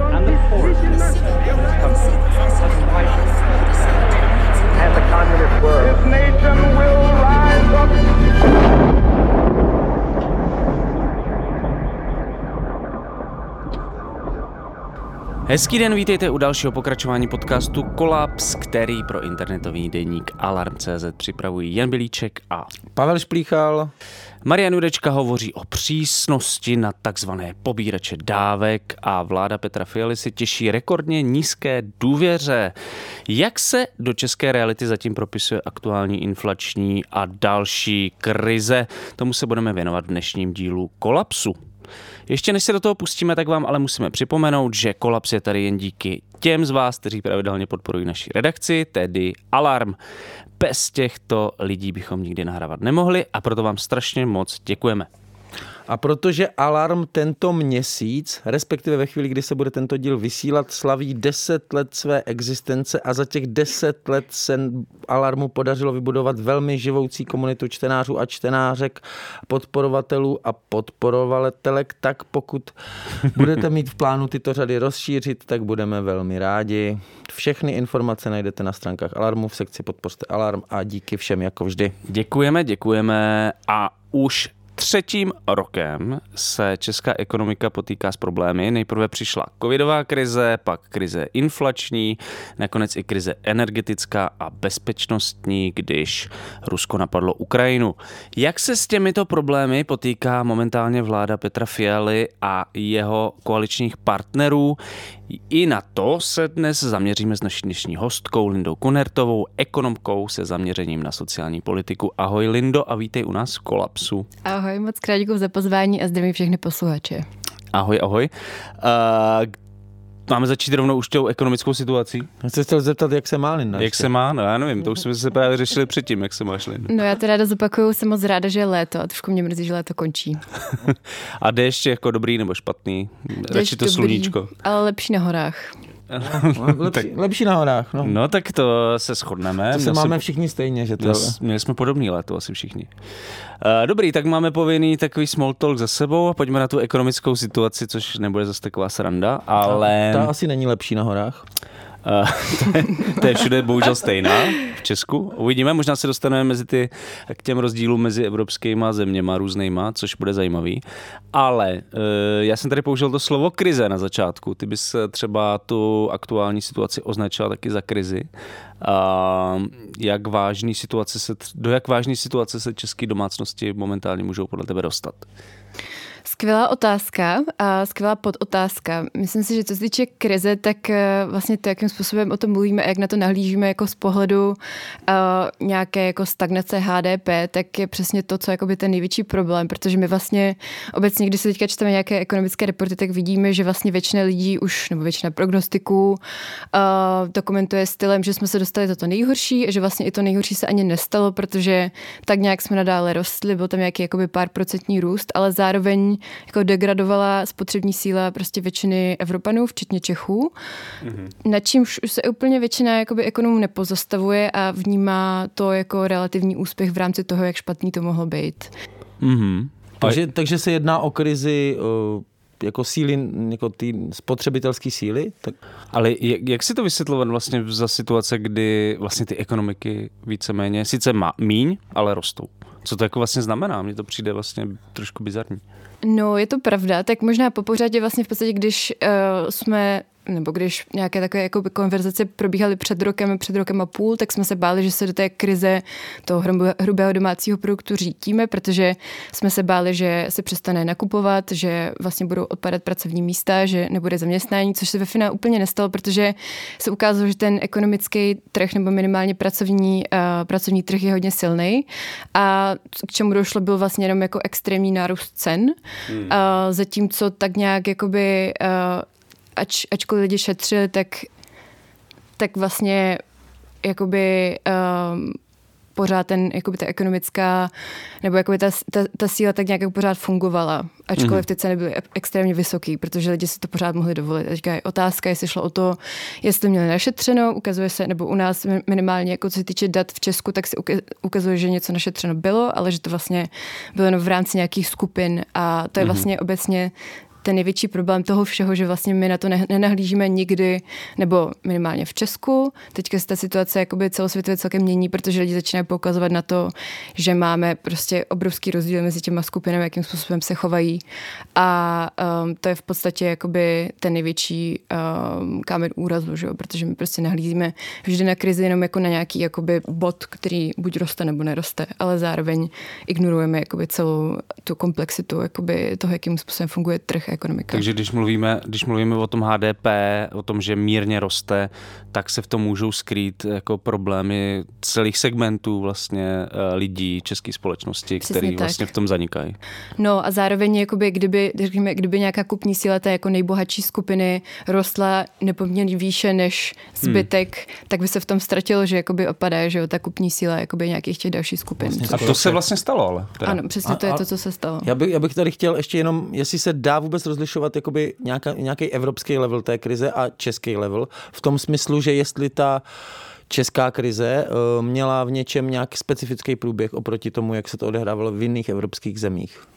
and the poorest 10% of this country has widened. And the communist world. This nation will rise up. Hezký den, vítejte u dalšího pokračování podcastu Kolaps, který pro internetový deník Alarm.cz připravují Jan Bilíček a Pavel Šplíchal. Marian Jurečka hovoří o přísnosti na takzvané pobírače dávek a vláda Petra Fialy si těší rekordně nízké důvěře. Jak se do české reality zatím propisuje aktuální inflační a další krize? Tomu se budeme věnovat v dnešním dílu Kolapsu. Ještě než se do toho pustíme, tak vám ale musíme připomenout, že kolaps je tady jen díky těm z vás, kteří pravidelně podporují naši redakci, tedy Alarm. Bez těchto lidí bychom nikdy nahrávat nemohli a proto vám strašně moc děkujeme. A protože Alarm tento měsíc, respektive ve chvíli, kdy se bude tento díl vysílat, slaví 10 let své existence a za těch 10 let se Alarmu podařilo vybudovat velmi živoucí komunitu čtenářů a čtenářek, podporovatelů a podporovatelek, tak pokud budete mít v plánu tyto řady rozšířit, tak budeme velmi rádi. Všechny informace najdete na stránkách Alarmu v sekci Podpořte Alarm a díky všem jako vždy. Děkujeme, děkujeme a už třetím rokem se česká ekonomika potýká s problémy. Nejprve přišla covidová krize, pak krize inflační, nakonec i krize energetická a bezpečnostní, když Rusko napadlo Ukrajinu. Jak se s těmito problémy potýká momentálně vláda Petra Fialy a jeho koaličních partnerů? I na to se dnes zaměříme s naší dnešní hostkou Lindou Kunertovou, ekonomkou se zaměřením na sociální politiku. Ahoj Lindo a vítej u nás v Kolapsu. Ahoj, moc krát děkuji za pozvání a zdravím všechny posluchače. Ahoj, ahoj. Uh, máme začít rovnou už tou ekonomickou situací? Já se chtěl zeptat, jak se má Linda. Jak ještě. se má? No já nevím, to už jsme se právě řešili předtím, jak se máš Lindo. No já teda ráda zopakuju, jsem moc ráda, že je léto a trošku mě mrzí, že léto končí. A déšť je jako dobrý nebo špatný? Radši to dobrý, sluníčko. Ale lepší na horách. No, lepší, lepší na horách. No. No tak to se shodneme. to se máme všichni stejně, že to Měl, měli jsme podobný léto asi všichni. Uh, dobrý, tak máme povinný takový small talk za sebou a pojďme na tu ekonomickou situaci, což nebude zase taková sranda, ale Ta asi není lepší na horách. Uh, to, je, to je všude bohužel stejná v Česku. Uvidíme, možná se dostaneme mezi ty, k těm rozdílům mezi evropskýma zeměma různýma, což bude zajímavý. Ale uh, já jsem tady použil to slovo krize na začátku. Ty bys eh, třeba tu aktuální situaci označila taky za krizi. Uh, jak vážný situace se, do jak vážné situace se české domácnosti momentálně můžou podle tebe dostat? Skvělá otázka a skvělá podotázka. Myslím si, že co se týče krize, tak eh, vlastně to, jakým způsobem o tom mluvíme a jak na to nahlížíme jako z pohledu uh, nějaké jako stagnace HDP, tak je přesně to, co je ten největší problém, protože my vlastně obecně, když se teďka čteme nějaké ekonomické reporty, tak vidíme, že vlastně většina lidí už, nebo většina prognostiků uh, to komentuje stylem, že jsme se dostali do to nejhorší a že vlastně i to nejhorší se ani nestalo, protože tak nějak jsme nadále rostli, byl tam nějaký jakoby pár procentní růst, ale zároveň jako degradovala spotřební síla prostě většiny Evropanů, včetně Čechů, mm-hmm. nad čímž už se úplně většina jakoby ekonomů nepozastavuje a vnímá to jako relativní úspěch v rámci toho, jak špatný to mohlo být. Mhm. Takže, takže se jedná o krizi uh, jako síly, jako ty spotřebitelské síly? Tak Ale jak, jak si to vysvětlovat vlastně za situace, kdy vlastně ty ekonomiky víceméně, sice má míň, ale rostou? Co to jako vlastně znamená? Mně to přijde vlastně trošku bizarní. No, je to pravda, tak možná po pořadě vlastně v podstatě, když uh, jsme nebo když nějaké takové jako konverzace probíhaly před rokem, před rokem a půl, tak jsme se báli, že se do té krize toho hrubého- hrubého domácího produktu řítíme, protože jsme se báli, že se přestane nakupovat, že vlastně budou odpadat pracovní místa, že nebude zaměstnání, což se ve finále úplně nestalo, protože se ukázalo, že ten ekonomický trh nebo minimálně pracovní, uh, pracovní trh je hodně silný a k čemu došlo byl vlastně jenom jako extrémní nárůst cen, hmm. uh, zatímco tak nějak jakoby uh, ač, ačkoliv lidi šetřili, tak tak vlastně jakoby um, pořád ten, jakoby ta ekonomická, nebo jakoby ta, ta, ta síla tak nějak pořád fungovala, ačkoliv mm-hmm. ty ceny byly extrémně vysoký, protože lidi si to pořád mohli dovolit. A teďka je otázka, jestli šlo o to, jestli to měli našetřeno, ukazuje se, nebo u nás minimálně, jako co se týče dat v Česku, tak se ukazuje, že něco našetřeno bylo, ale že to vlastně bylo jenom v rámci nějakých skupin a to je mm-hmm. vlastně obecně ten největší problém toho všeho, že vlastně my na to nenahlížíme nikdy, nebo minimálně v Česku. Teďka se ta situace jakoby celosvětově celkem mění, protože lidi začínají poukazovat na to, že máme prostě obrovský rozdíl mezi těma skupinami, jakým způsobem se chovají. A um, to je v podstatě jakoby ten největší um, kámen úrazu, že jo? protože my prostě nahlížíme vždy na krizi jenom jako na nějaký jakoby bod, který buď roste nebo neroste, ale zároveň ignorujeme jakoby celou tu komplexitu jakoby toho, jakým způsobem funguje trh ekonomika. Takže když mluvíme, když mluvíme o tom HDP, o tom, že mírně roste, tak se v tom můžou skrýt jako problémy celých segmentů vlastně eh, lidí české společnosti, které vlastně v tom zanikají. No a zároveň, jakoby, kdyby, řekněme, kdyby nějaká kupní síla té jako nejbohatší skupiny rostla nepoměrně výše než zbytek, hmm. tak by se v tom ztratilo, že jakoby opadá, že jo, ta kupní síla jakoby nějakých těch dalších skupin. Vlastně a to se vlastně stalo, ale. Teda. Ano, přesně to a, je to, co se stalo. Já bych, já bych tady chtěl ještě jenom, jestli se dá vůbec rozlišovat jakoby nějaká, nějaký evropský level té krize a český level. V tom smyslu, že jestli ta česká krize uh, měla v něčem nějaký specifický průběh oproti tomu, jak se to odehrávalo v jiných evropských zemích.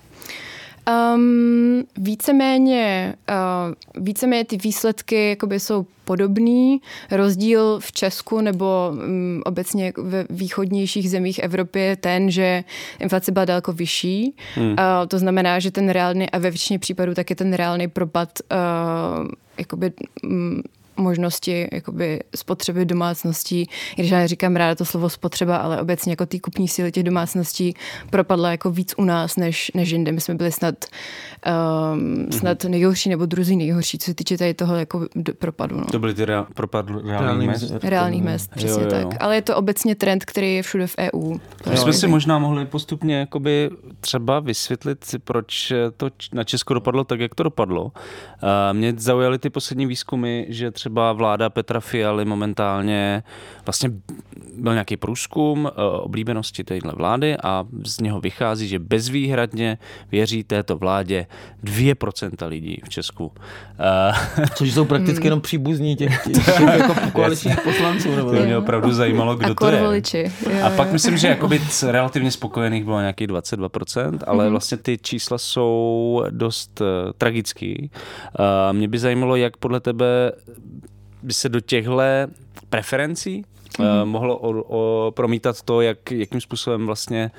Um, víceméně, uh, víceméně ty výsledky jakoby jsou podobný. Rozdíl v Česku nebo um, obecně ve východnějších zemích Evropy je ten, že inflace byla daleko vyšší. Hmm. Uh, to znamená, že ten reálný, a ve většině případů taky ten reálný propad uh, jakoby, um, možnosti jakoby spotřeby domácností, když já neříkám ráda to slovo spotřeba, ale obecně jako ty kupní síly těch domácností propadla jako víc u nás než, než jinde. My jsme byli snad, um, snad nejhorší nebo druzí nejhorší, co se týče tady toho jako propadu. No. To byly ty rea- propad reálných mest? Reálných mest, přesně jo, jo, jo. tak. Ale je to obecně trend, který je všude v EU. My jsme si možná mohli postupně jakoby třeba vysvětlit, proč to na Česko dopadlo tak, jak to dopadlo. Mě zaujaly ty poslední výzkumy, že třeba vláda Petra Fialy momentálně vlastně byl nějaký průzkum eh, oblíbenosti téhle vlády a z něho vychází, že bezvýhradně věří této vládě 2% lidí v Česku. Eh, Což jsou prakticky jenom příbuzní těch, těch, těch jako koaličních poslanců. Nebo to mě opravdu zajímalo, kdo to je. Voliči. A pak myslím, že jakoby relativně spokojených bylo nějakých 22%, ale mm vlastně ty čísla jsou dost uh, tragický. Mě by zajímalo, jak podle tebe by se do těchto preferencí mm-hmm. uh, mohlo o, o, promítat to, jak, jakým způsobem vlastně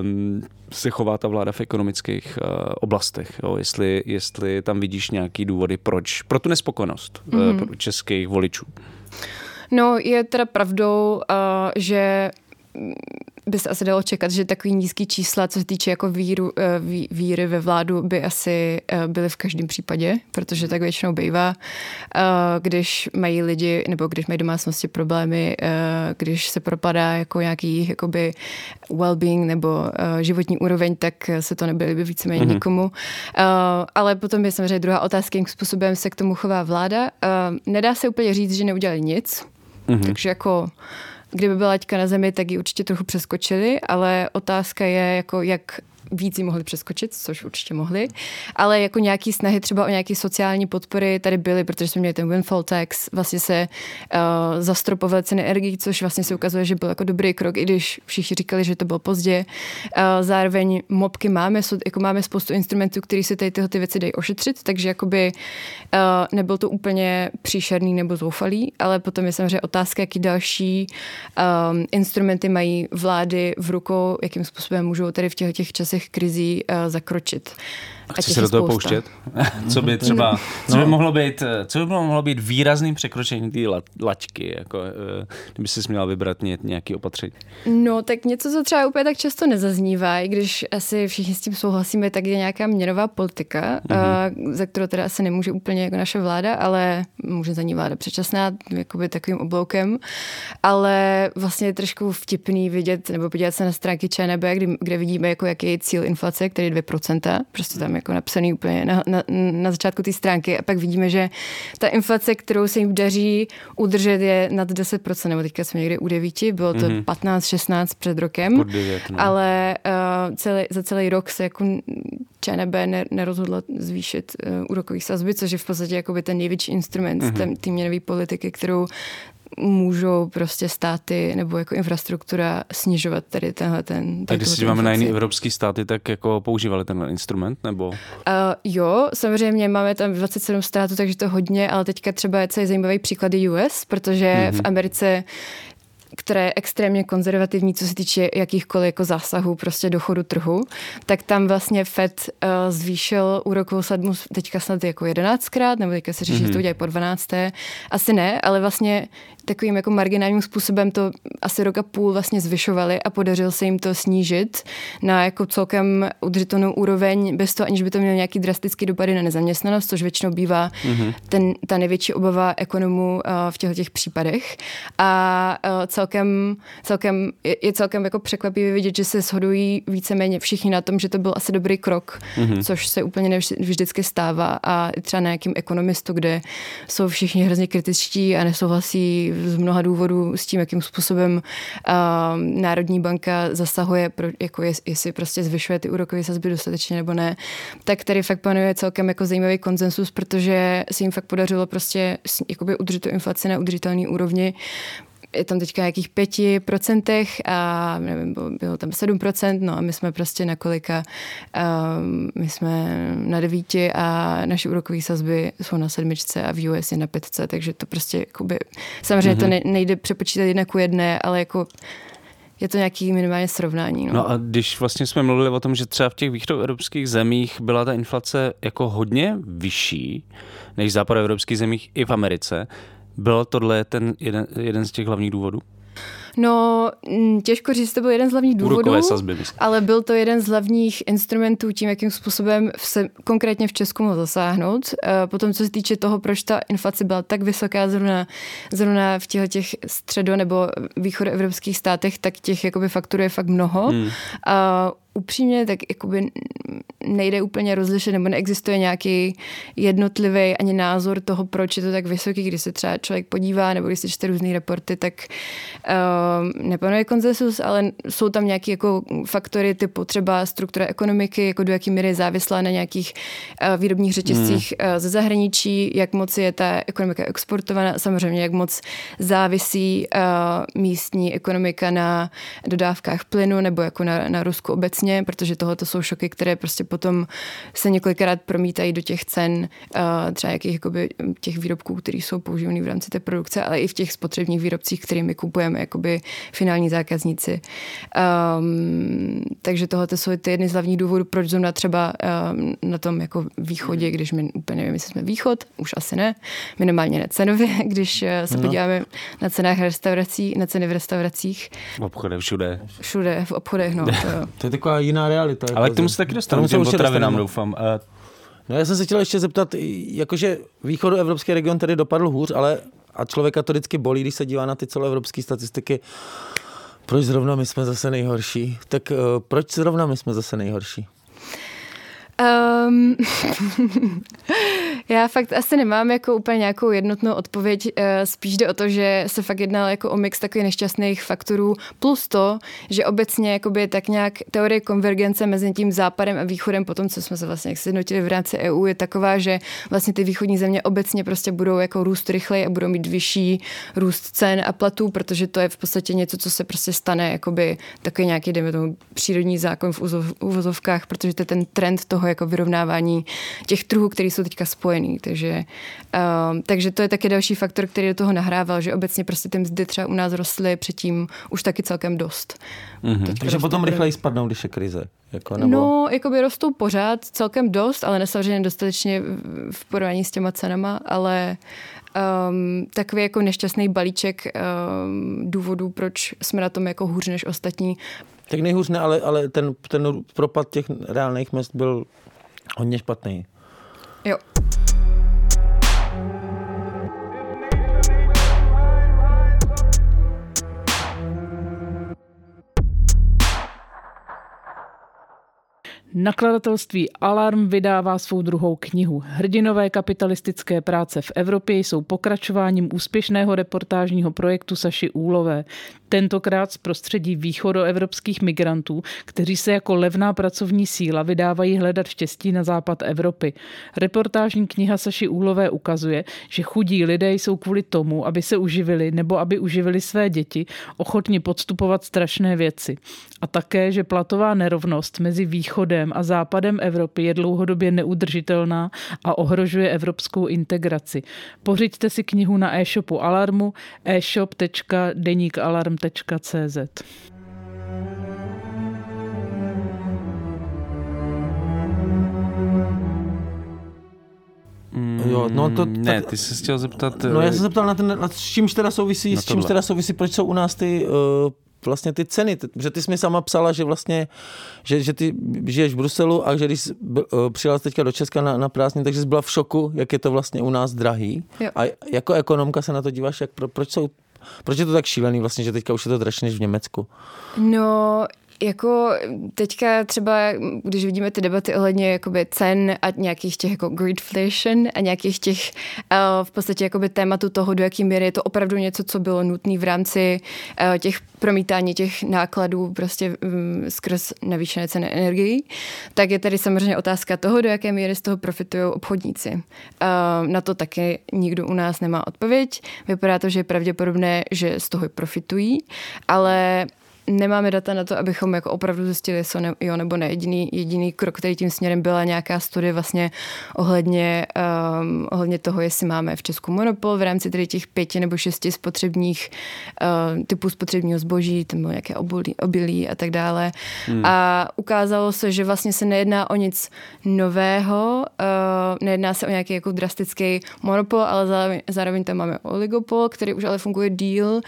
um, se chová ta vláda v ekonomických uh, oblastech. Jo? Jestli, jestli tam vidíš nějaký důvody, proč, pro tu nespokojenost mm-hmm. uh, českých voličů. No, je teda pravdou, uh, že by se asi dalo čekat, že takový nízký čísla, co se týče jako víru, eh, ví, víry ve vládu, by asi eh, byly v každém případě, protože tak většinou bývá, eh, když mají lidi, nebo když mají domácnosti problémy, když se propadá jako nějaký jakoby well-being nebo životní úroveň, tak se to nebyly by víceméně mm-hmm. nikomu. Ale potom je samozřejmě druhá otázka, jakým způsobem se k tomu chová vláda. Nedá se úplně říct, že neudělali nic, mm-hmm. takže jako kdyby byla laťka na zemi, tak ji určitě trochu přeskočili, ale otázka je, jako jak víc ji mohli přeskočit, což určitě mohli, ale jako nějaký snahy třeba o nějaké sociální podpory tady byly, protože jsme měli ten windfall tax, vlastně se uh, zastropovaly ceny energií, což vlastně se ukazuje, že byl jako dobrý krok, i když všichni říkali, že to bylo pozdě. Uh, zároveň mobky máme, jako máme spoustu instrumentů, které se tady tyhle ty věci dají ošetřit, takže jakoby uh, nebyl to úplně příšerný nebo zoufalý, ale potom je samozřejmě otázka, jaký další um, instrumenty mají vlády v rukou, jakým způsobem můžou tady v těch, těch časech těch krizí uh, zakročit. Chci se do toho spousta. pouštět? co by třeba, no. co by mohlo být, co by mohlo být výrazným překročením té laťky, jako, eh, kdyby si měla vybrat nějaký opatření? No, tak něco, co třeba úplně tak často nezaznívá, i když asi všichni s tím souhlasíme, tak je nějaká měnová politika, mm-hmm. za kterou teda asi nemůže úplně jako naše vláda, ale může za ní vláda přečasná, jakoby takovým obloukem, ale vlastně je trošku vtipný vidět, nebo podívat se na stránky ČNB, kde, kde vidíme, jako jaký je cíl inflace, který je 2%, prostě tam tam jako napsaný úplně na, na, na začátku té stránky a pak vidíme, že ta inflace, kterou se jim daří udržet je nad 10%, nebo teďka jsme někde u 9, bylo to mm-hmm. 15-16 před rokem, 9, no. ale uh, celý, za celý rok se jako ČNB nerozhodla zvýšit uh, úrokový sazby, což je v podstatě jakoby ten největší instrument mm-hmm. té měnové politiky, kterou můžou prostě státy nebo jako infrastruktura snižovat tady tenhle ten... A když se díváme na jiné evropské státy, tak jako používali ten instrument, nebo? Uh, jo, samozřejmě máme tam 27 států, takže to hodně, ale teďka třeba je celý zajímavý příklad US, protože mm-hmm. v Americe které je extrémně konzervativní, co se týče jakýchkoliv jako zásahů prostě do chodu trhu, tak tam vlastně Fed uh, zvýšil úrokovou sadmu teďka snad jako jedenáctkrát, nebo teďka se říká, mm-hmm. že to mhm. udělají po dvanácté. Asi ne, ale vlastně takovým jako marginálním způsobem to asi roka půl vlastně zvyšovali a podařilo se jim to snížit na jako celkem udržitelnou úroveň bez toho, aniž by to mělo nějaký drastický dopady na nezaměstnanost, což většinou bývá mm-hmm. ten, ta největší obava ekonomů uh, v těchto těch případech. A uh, celkem, celkem je, je celkem jako překvapivě vidět, že se shodují víceméně všichni na tom, že to byl asi dobrý krok, mm-hmm. což se úplně nevždycky stává. A třeba na nějakým ekonomistu, kde jsou všichni hrozně kritičtí a nesouhlasí z mnoha důvodů s tím, jakým způsobem uh, Národní banka zasahuje, pro, jako jest, jestli prostě zvyšuje ty úrokové sazby dostatečně nebo ne, tak tady fakt panuje celkem jako zajímavý konsensus, protože se jim fakt podařilo prostě jakoby udržet tu inflaci na udržitelné úrovni je tam teďka nějakých pěti procentech a nevím, bylo tam sedm procent, no a my jsme prostě na kolika, um, my jsme na devíti a naše úrokové sazby jsou na sedmičce a v US je na pětce, takže to prostě jakoby, samozřejmě mm-hmm. to mhm. nejde přepočítat jedna ku jedné, ale jako je to nějaký minimálně srovnání. No. no a když vlastně jsme mluvili o tom, že třeba v těch východoevropských zemích byla ta inflace jako hodně vyšší než v západoevropských zemích i v Americe, byl tohle ten jeden, jeden z těch hlavních důvodů? No, mm, těžko říct, to byl jeden z hlavních důvodů, sazby, ale byl to jeden z hlavních instrumentů tím, jakým způsobem se konkrétně v Česku mohl zasáhnout. Eh, potom, co se týče toho, proč ta inflace byla tak vysoká zrovna, zrovna v těchto těch středo- nebo východoevropských státech, tak těch jakoby fakturů je fakt mnoho. Hmm. A upřímně, tak jakoby nejde úplně rozlišit, nebo neexistuje nějaký jednotlivý ani názor toho, proč je to tak vysoký, když se třeba člověk podívá, nebo když se čte různé reporty, tak uh, nepanuje konsensus, ale jsou tam nějaké jako faktory typu třeba struktura ekonomiky, jako do jaký míry je závislá na nějakých uh, výrobních řetězcích hmm. uh, ze zahraničí, jak moc je ta ekonomika exportovaná, samozřejmě jak moc závisí uh, místní ekonomika na dodávkách plynu nebo jako na, na Rusku obecně protože tohle jsou šoky, které prostě potom se několikrát promítají do těch cen třeba jakých jakoby, těch výrobků, které jsou používané v rámci té produkce, ale i v těch spotřebních výrobcích, kterými kupujeme jakoby finální zákazníci. Um, takže tohle jsou ty jedny z hlavních důvodů, proč zrovna třeba um, na tom jako východě, když my úplně nevím, jestli jsme východ, už asi ne, minimálně ne cenově, když uh, se no. podíváme na cenách restaurací, na ceny v restauracích. V obchodech všude. Všude, v obchodech, no. To, to je taková jiná realita. Ale k tomu se taky dostanu, těm potravinám doufám. No já jsem se chtěl ještě zeptat, jakože východoevropský region tedy dopadl hůř, ale a člověka to vždycky bolí, když se dívá na ty celoevropské statistiky, proč zrovna my jsme zase nejhorší? Tak uh, proč zrovna my jsme zase nejhorší? Um, já fakt asi nemám jako úplně nějakou jednotnou odpověď. Eh, spíš jde o to, že se fakt jedná jako o mix takových nešťastných faktorů, plus to, že obecně jakoby tak nějak teorie konvergence mezi tím západem a východem, potom co jsme se vlastně sjednotili v rámci EU, je taková, že vlastně ty východní země obecně prostě budou jako růst rychleji a budou mít vyšší růst cen a platů, protože to je v podstatě něco, co se prostě stane, jakoby takový nějaký, dejme tomu, přírodní zákon v uvozovkách, protože to je ten trend toho jako vyrovnávání těch trhů, které jsou teďka spojený. Takže, um, takže to je taky další faktor, který do toho nahrával, že obecně prostě ty mzdy třeba u nás rostly předtím už taky celkem dost. Mm-hmm. Takže potom rychleji spadnou, když je krize. Jako, nebo... No, jako by rostou pořád celkem dost, ale nesaženě dostatečně v porovnání s těma cenama, ale um, takový jako nešťastný balíček um, důvodů, proč jsme na tom jako hůř než ostatní. Tak nejhůř ne, ale, ale ten, ten propad těch reálných mest byl hodně špatný. Jo. Nakladatelství Alarm vydává svou druhou knihu. Hrdinové kapitalistické práce v Evropě jsou pokračováním úspěšného reportážního projektu Saši Úlové. Tentokrát z prostředí východoevropských migrantů, kteří se jako levná pracovní síla vydávají hledat štěstí na západ Evropy. Reportážní kniha Saši Úlové ukazuje, že chudí lidé jsou kvůli tomu, aby se uživili nebo aby uživili své děti, ochotni podstupovat strašné věci. A také, že platová nerovnost mezi východem a západem Evropy je dlouhodobě neudržitelná a ohrožuje evropskou integraci. Pořiďte si knihu na e-shopu Alarmu e-shop.denikalarm.cz. Jo, no to, Ne, tak- ty jsi chtěl zeptat... No já eh, jsem se ptal na ten, na s čímž teda souvisí, s čímž teda souvisí, proč jsou u nás ty uh, vlastně ty ceny, že ty jsi mi sama psala, že vlastně, že, že ty žiješ v Bruselu a že když jsi uh, přijela teďka do Česka na, na prázdniny, takže jsi byla v šoku, jak je to vlastně u nás drahý. Jo. A jako ekonomka se na to díváš, jak, pro, proč jsou proč je to tak šílený vlastně, že teďka už je to dražší než v Německu? No, jako teďka třeba, když vidíme ty debaty ohledně jakoby cen a nějakých těch jako greedflation a nějakých těch uh, v podstatě jakoby tématu toho, do jaký míry je to opravdu něco, co bylo nutné v rámci uh, těch promítání těch nákladů prostě um, skrz navýšené ceny energií, tak je tady samozřejmě otázka toho, do jaké míry z toho profitují obchodníci. Uh, na to taky nikdo u nás nemá odpověď. Vypadá to, že je pravděpodobné, že z toho profitují, ale nemáme data na to, abychom jako opravdu zjistili, jestli ne, jo nebo ne. Jediný, jediný krok, který tím směrem byla nějaká studie vlastně ohledně, um, ohledně toho, jestli máme v Česku monopol v rámci tedy těch pěti nebo šesti spotřebních uh, typů spotřebního zboží, tam bylo nějaké obilí, obilí a tak dále. Hmm. A ukázalo se, že vlastně se nejedná o nic nového, uh, nejedná se o nějaký jako drastický monopol, ale zároveň, zároveň tam máme oligopol, který už ale funguje díl,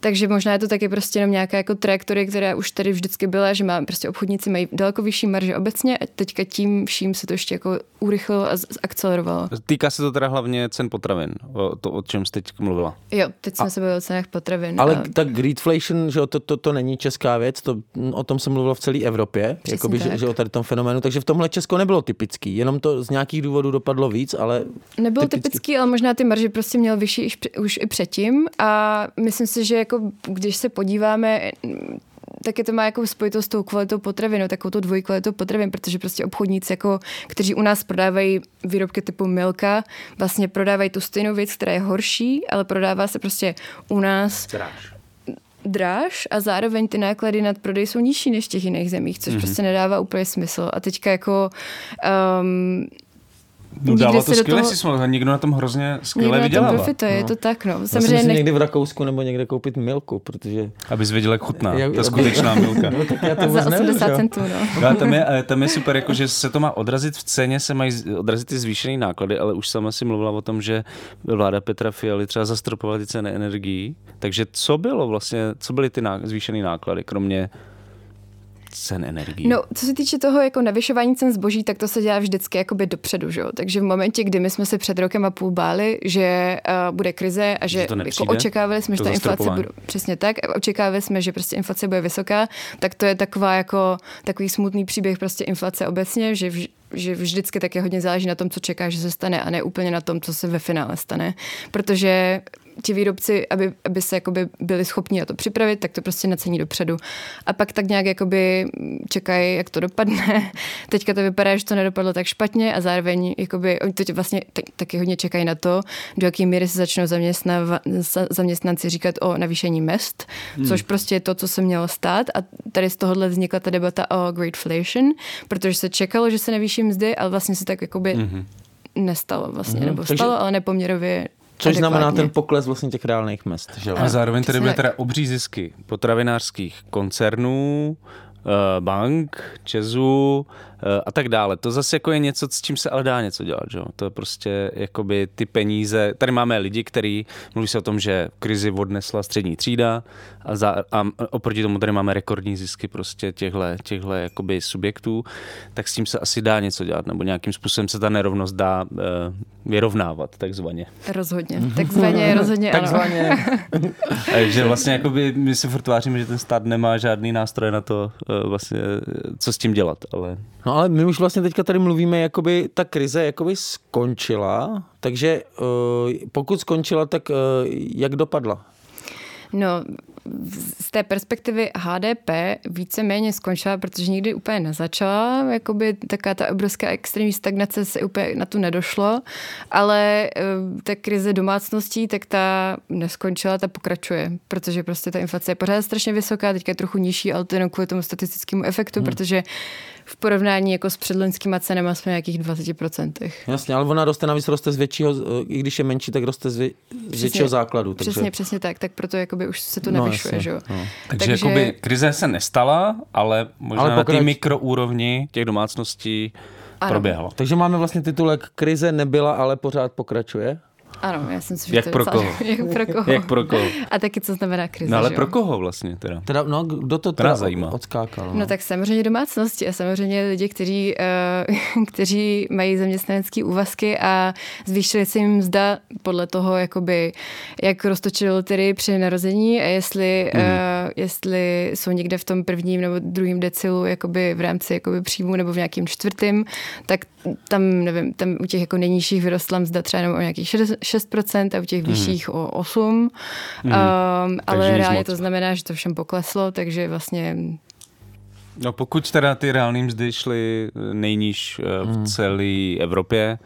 takže možná je to taky prostě jenom nějaká jako trajektorie, která už tady vždycky byla, že má prostě obchodníci mají daleko vyšší marže obecně a teďka tím vším se to ještě jako urychlilo a zakcelerovalo. Týká se to teda hlavně cen potravin, o, to, o čem jsi teď mluvila. Jo, teď jsme se bavili o cenách potravin. Ale a... tak greedflation, že to, to, to není česká věc, to, o tom se mluvilo v celé Evropě, Přesně jakoby, že, tak. že o tady tom fenoménu, takže v tomhle Česko nebylo typický, jenom to z nějakých důvodů dopadlo víc, ale Nebyl typicky. typický, ale možná ty marže prostě měl vyšší už, už i předtím a myslím si, že jako když se podíváme taky to má jako spojitost s tou kvalitou potravin, takovou tu dvojí kvalitou potravin, protože prostě obchodníci, jako, kteří u nás prodávají výrobky typu Milka, vlastně prodávají tu stejnou věc, která je horší, ale prodává se prostě u nás dráž a zároveň ty náklady nad prodej jsou nižší než v těch jiných zemích, což mm-hmm. prostě nedává úplně smysl. A teďka jako um, No Nikdy dává se to skvěle, toho- si smlouva, někdo na tom hrozně skvěle někdo na tom vydělává. profituje, je to tak, no. já si Samozřejmě myslím nech... někdy v Rakousku nebo někde koupit milku, protože... Abys věděl, jak chutná. Já- Ta skutečná milka. No, tak já to za vůbec nevím, 80 že jo. centů, no. No, ale tam, je, tam je super, jako, že se to má odrazit v ceně, se mají odrazit ty zvýšené náklady, ale už sama si mluvila o tom, že vláda Petra Fialy třeba zastropovala ty ceny energií. Takže co bylo vlastně, co byly ty ná, zvýšené náklady, kromě cen energií? No, co se týče toho jako navyšování cen zboží, tak to se dělá vždycky jakoby dopředu, že? Takže v momentě, kdy my jsme se před rokem a půl báli, že uh, bude krize a že Že to jako nepřijde? očekávali jsme, že ta inflace bude přesně tak, očekávali jsme, že prostě inflace bude vysoká, tak to je taková jako takový smutný příběh prostě inflace obecně, že vž, že vždycky také hodně záleží na tom, co čeká, že se stane a ne úplně na tom, co se ve finále stane. Protože ti výrobci, aby, aby se jakoby byli schopni na to připravit, tak to prostě nacení dopředu. A pak tak nějak jakoby čekají, jak to dopadne. Teďka to vypadá, že to nedopadlo tak špatně a zároveň jakoby, oni teď vlastně tak, taky hodně čekají na to, do jaké míry se začnou zaměstnanci říkat o navýšení mest, hmm. což prostě je to, co se mělo stát a tady z tohohle vznikla ta debata o greatflation, protože se čekalo, že se navýší mzdy, ale vlastně se tak jakoby hmm. nestalo vlastně, Mhm. nebo Takže- stalo, ale nepoměrově Což znamená adekvátně. ten pokles vlastně těch reálných mest, že? A zároveň tady byly teda obří zisky potravinářských koncernů, eh, bank, Česu a tak dále. To zase jako je něco, s čím se ale dá něco dělat. Že? jo? To je prostě jakoby ty peníze. Tady máme lidi, kteří mluví se o tom, že krizi odnesla střední třída a, za, a oproti tomu tady máme rekordní zisky prostě těchhle, těchhle jakoby subjektů, tak s tím se asi dá něco dělat, nebo nějakým způsobem se ta nerovnost dá eh, vyrovnávat, takzvaně. Rozhodně. Takzvaně, rozhodně. Takzvaně. A že vlastně jakoby my si furt tváříme, že ten stát nemá žádný nástroj na to, eh, vlastně, eh, co s tím dělat, ale No ale my už vlastně teďka tady mluvíme, jakoby ta krize jakoby skončila, takže uh, pokud skončila, tak uh, jak dopadla? No, z té perspektivy HDP víceméně skončila, protože nikdy úplně nezačala, jakoby taká ta obrovská extrémní stagnace se úplně na tu nedošlo, ale eh, ta krize domácností, tak ta neskončila, ta pokračuje, protože prostě ta inflace je pořád strašně vysoká, teďka je trochu nižší, ale to jenom kvůli tomu statistickému efektu, hmm. protože v porovnání jako s předloňskýma cenama jsme nějakých 20%. Jasně, ale ona roste, navíc roste z většího, i když je menší, tak roste z, vě, z většího základu. Takže... Přesně, přesně tak, tak proto jakoby už se to no, navyšuje, no, že. No. Takže, takže jakoby krize se nestala, ale možná ale pokrač... na té mikroúrovni těch domácností ano. proběhlo. Takže máme vlastně titulek Krize nebyla, ale pořád pokračuje? Ano, já jsem si, jak to pro koho? jak pro koho. jak pro koho? A taky co znamená krize, No ale že pro koho vlastně teda? Teda, no, kdo to teda, teda zajímá? odskákal? No. no tak samozřejmě domácnosti a samozřejmě lidi, kteří, uh, kteří mají zaměstnanecké úvazky a zvýšili se jim mzda podle toho, jakoby, jak roztočili loterii při narození a jestli, mm. uh, jestli jsou někde v tom prvním nebo druhém decilu jakoby v rámci jakoby příjmu nebo v nějakým čtvrtým, tak tam, nevím, tam u těch jako nejnižších vyrostla mzda třeba jenom o nějakých 6% a u těch Mhm. vyšších o 8. Mm. Um, ale reálně moc. to znamená, že to všem pokleslo, takže vlastně No pokud teda ty reální mzdy šly nejníž eh, v Hmm. celé Evropě,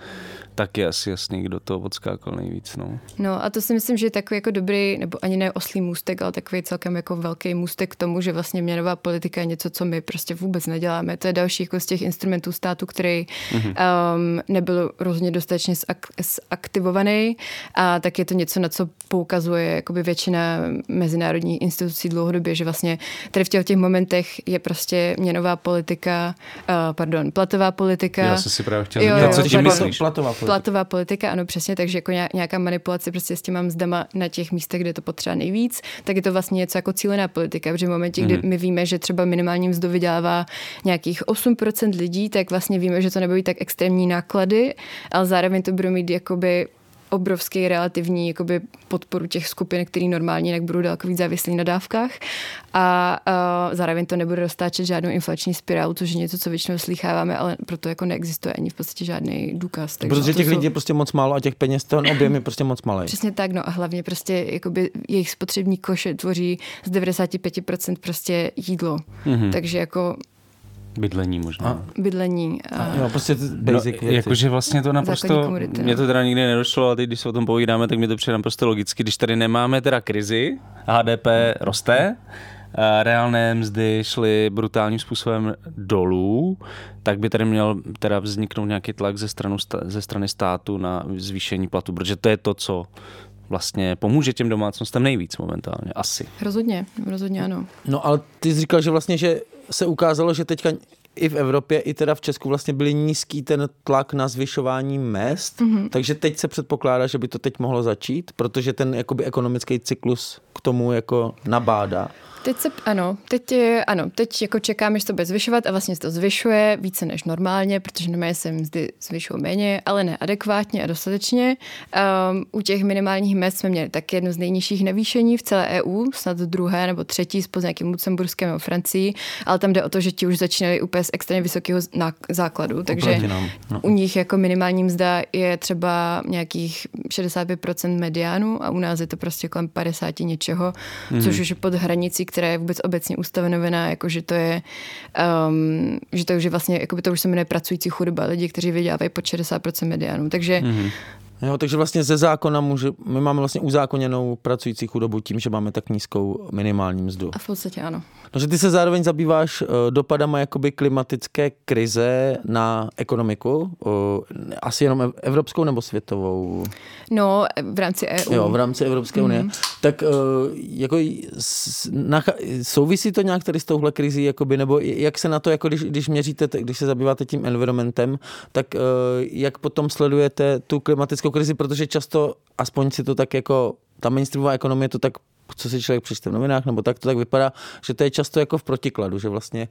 tak je asi jasný, kdo to odskákal nejvíc. No. No a to si myslím, že je takový jako dobrý, nebo ani ne oslý můstek, ale takový celkem jako velký můstek k tomu, že vlastně měnová politika je něco, co my prostě vůbec neděláme. To je další jako z těch instrumentů státu, který mm-hmm. um, nebyl rozhodně dostatečně zak- zaktivovaný a tak je to něco, na co poukazuje jakoby většina mezinárodních institucí dlouhodobě, že vlastně tady v těch, těch momentech je prostě měnová politika, uh, pardon, platová politika. Já jsem si právě chtěl Jo, zeptat, jo, co tím platová- myslíš? Platová politika. Platová politika, ano, přesně, takže jako nějak- nějaká manipulace prostě s těma mzdama na těch místech, kde to potřeba nejvíc, tak je to vlastně něco jako cílená politika, protože v momentě, kdy my víme, že třeba minimální mzdu vydělává nějakých 8% lidí, tak vlastně víme, že to nebudou tak extrémní náklady, ale zároveň to budou mít jakoby obrovský relativní jakoby, podporu těch skupin, který normálně jinak budou daleko víc závislí na dávkách a, a zároveň to nebude roztáčet žádnou inflační spirálu, což je něco, co většinou slycháváme, ale proto jako neexistuje ani v podstatě žádný důkaz. Takže Protože to těch jsou- lidí je prostě moc málo a těch peněz, ten objem je prostě moc malý. Přesně tak, no a hlavně prostě jakoby jejich spotřební koše tvoří z 95% prostě jídlo. Mm-hmm. Takže jako Bydlení možná. bydlení a Jo, prostě No, basic věci. jakože vlastně to naprosto, komodity, mě no. to teda nikdy nedošlo, ale teď, když se o tom povídáme, tak mi to přijde naprosto logicky. Když tady nemáme teda krizi, HDP roste, a reálné mzdy šly brutálním způsobem dolů, tak by tady měl teda vzniknout nějaký tlak ze, stranu, ze strany státu na zvýšení platu, protože to je to, co vlastně pomůže těm domácnostem nejvíc momentálně, asi. rozhodně, rozhodně ano. No ale ty jsi říkal, že vlastně, že se ukázalo, že teďka i v Evropě, i teda v Česku vlastně byly nízký ten tlak na zvyšování mest, mm-hmm. takže teď se předpokládá, že by to teď mohlo začít, protože ten jakoby ekonomický cyklus k tomu jako nabádá. Teď se, ano, teď, ano, teď jako čekáme, že to bude zvyšovat a vlastně se to zvyšuje více než normálně, protože normálně se mzdy zvyšují méně, ale ne adekvátně a dostatečně. Um, u těch minimálních mest jsme měli tak jedno z nejnižších navýšení v celé EU, snad druhé nebo třetí spolu s nějakým Lucemburskem nebo Francií, ale tam jde o to, že ti už začínali úplně z extrémně vysokého základu, takže no. u nich jako minimální mzda je třeba nějakých 65% mediánu a u nás je to prostě kolem 50 něčeho, mm. což už je pod hranicí, která je vůbec obecně ustanovená, jako že to je, um, že to už je vlastně, jako by to už se jmenuje pracující chudoba, lidi, kteří vydělávají pod 60% mediánu. Takže mm. Jo, takže vlastně ze zákona může, my máme vlastně uzákoněnou pracující chudobu tím, že máme tak nízkou minimální mzdu. a v podstatě ano. No, že ty se zároveň zabýváš uh, dopadama jakoby klimatické krize na ekonomiku, uh, asi jenom ev- evropskou nebo světovou? No, v rámci EU. Jo, v rámci Evropské unie. Mhm. Tak uh, jako souvisí to nějak tady s touhle krizí, jakoby, nebo jak se na to, jako když, když měříte, když se zabýváte tím environmentem, tak jak potom sledujete tu klimatickou krizi, protože často, aspoň si to tak jako, ta mainstreamová ekonomie to tak co si člověk přečte v novinách, nebo tak to tak vypadá, že to je často jako v protikladu, že vlastně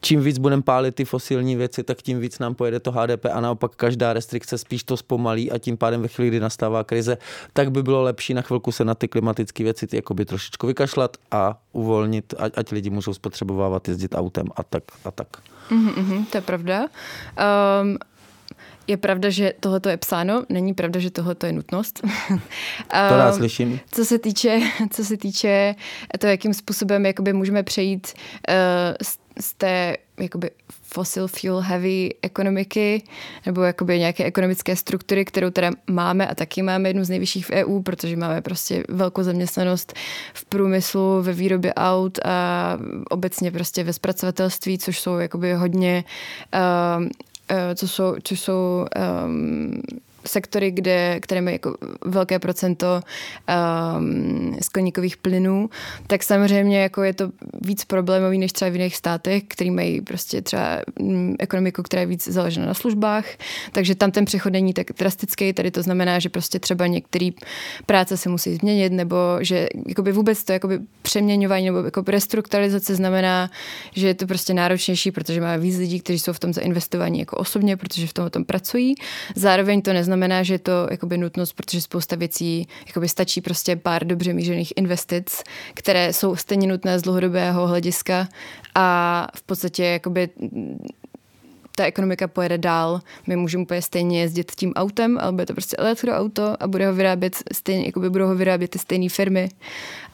čím víc budeme pálit ty fosilní věci, tak tím víc nám pojede to HDP a naopak každá restrikce spíš to zpomalí a tím pádem ve chvíli, kdy nastává krize, tak by bylo lepší na chvilku se na ty klimatické věci ty jakoby trošičku vykašlat a uvolnit, ať, ať lidi můžou spotřebovávat, jezdit autem a tak a tak. Mm-hmm, to je pravda. Um, je pravda, že tohle je psáno, není pravda, že tohle je nutnost. to rád slyším. Co se týče, co se týče to, jakým způsobem jakoby můžeme přejít uh, z, z té jakoby fossil fuel heavy ekonomiky nebo jakoby nějaké ekonomické struktury, kterou teda máme a taky máme jednu z nejvyšších v EU, protože máme prostě velkou zaměstnanost v průmyslu, ve výrobě aut a obecně prostě ve zpracovatelství, což jsou jakoby hodně uh, co jsou, co jsou um, sektory, kde, které mají jako velké procento um, skleníkových plynů, tak samozřejmě jako je to víc problémový než třeba v jiných státech, který mají prostě třeba um, ekonomiku, která je víc založena na službách, takže tam ten přechod není tak drastický, tady to znamená, že prostě třeba některé práce se musí změnit, nebo že jakoby vůbec to jakoby přeměňování nebo jako restrukturalizace znamená, že je to prostě náročnější, protože máme víc lidí, kteří jsou v tom zainvestovaní jako osobně, protože v tom o tom pracují. Zároveň to neznamená, neznamená, že je to jakoby nutnost, protože spousta věcí jakoby stačí prostě pár dobře mířených investic, které jsou stejně nutné z dlouhodobého hlediska a v podstatě jakoby ta ekonomika pojede dál. My můžeme úplně stejně jezdit tím autem, ale bude to prostě elektroauto a bude ho vyrábět stejně, jakoby budou ho vyrábět ty stejné firmy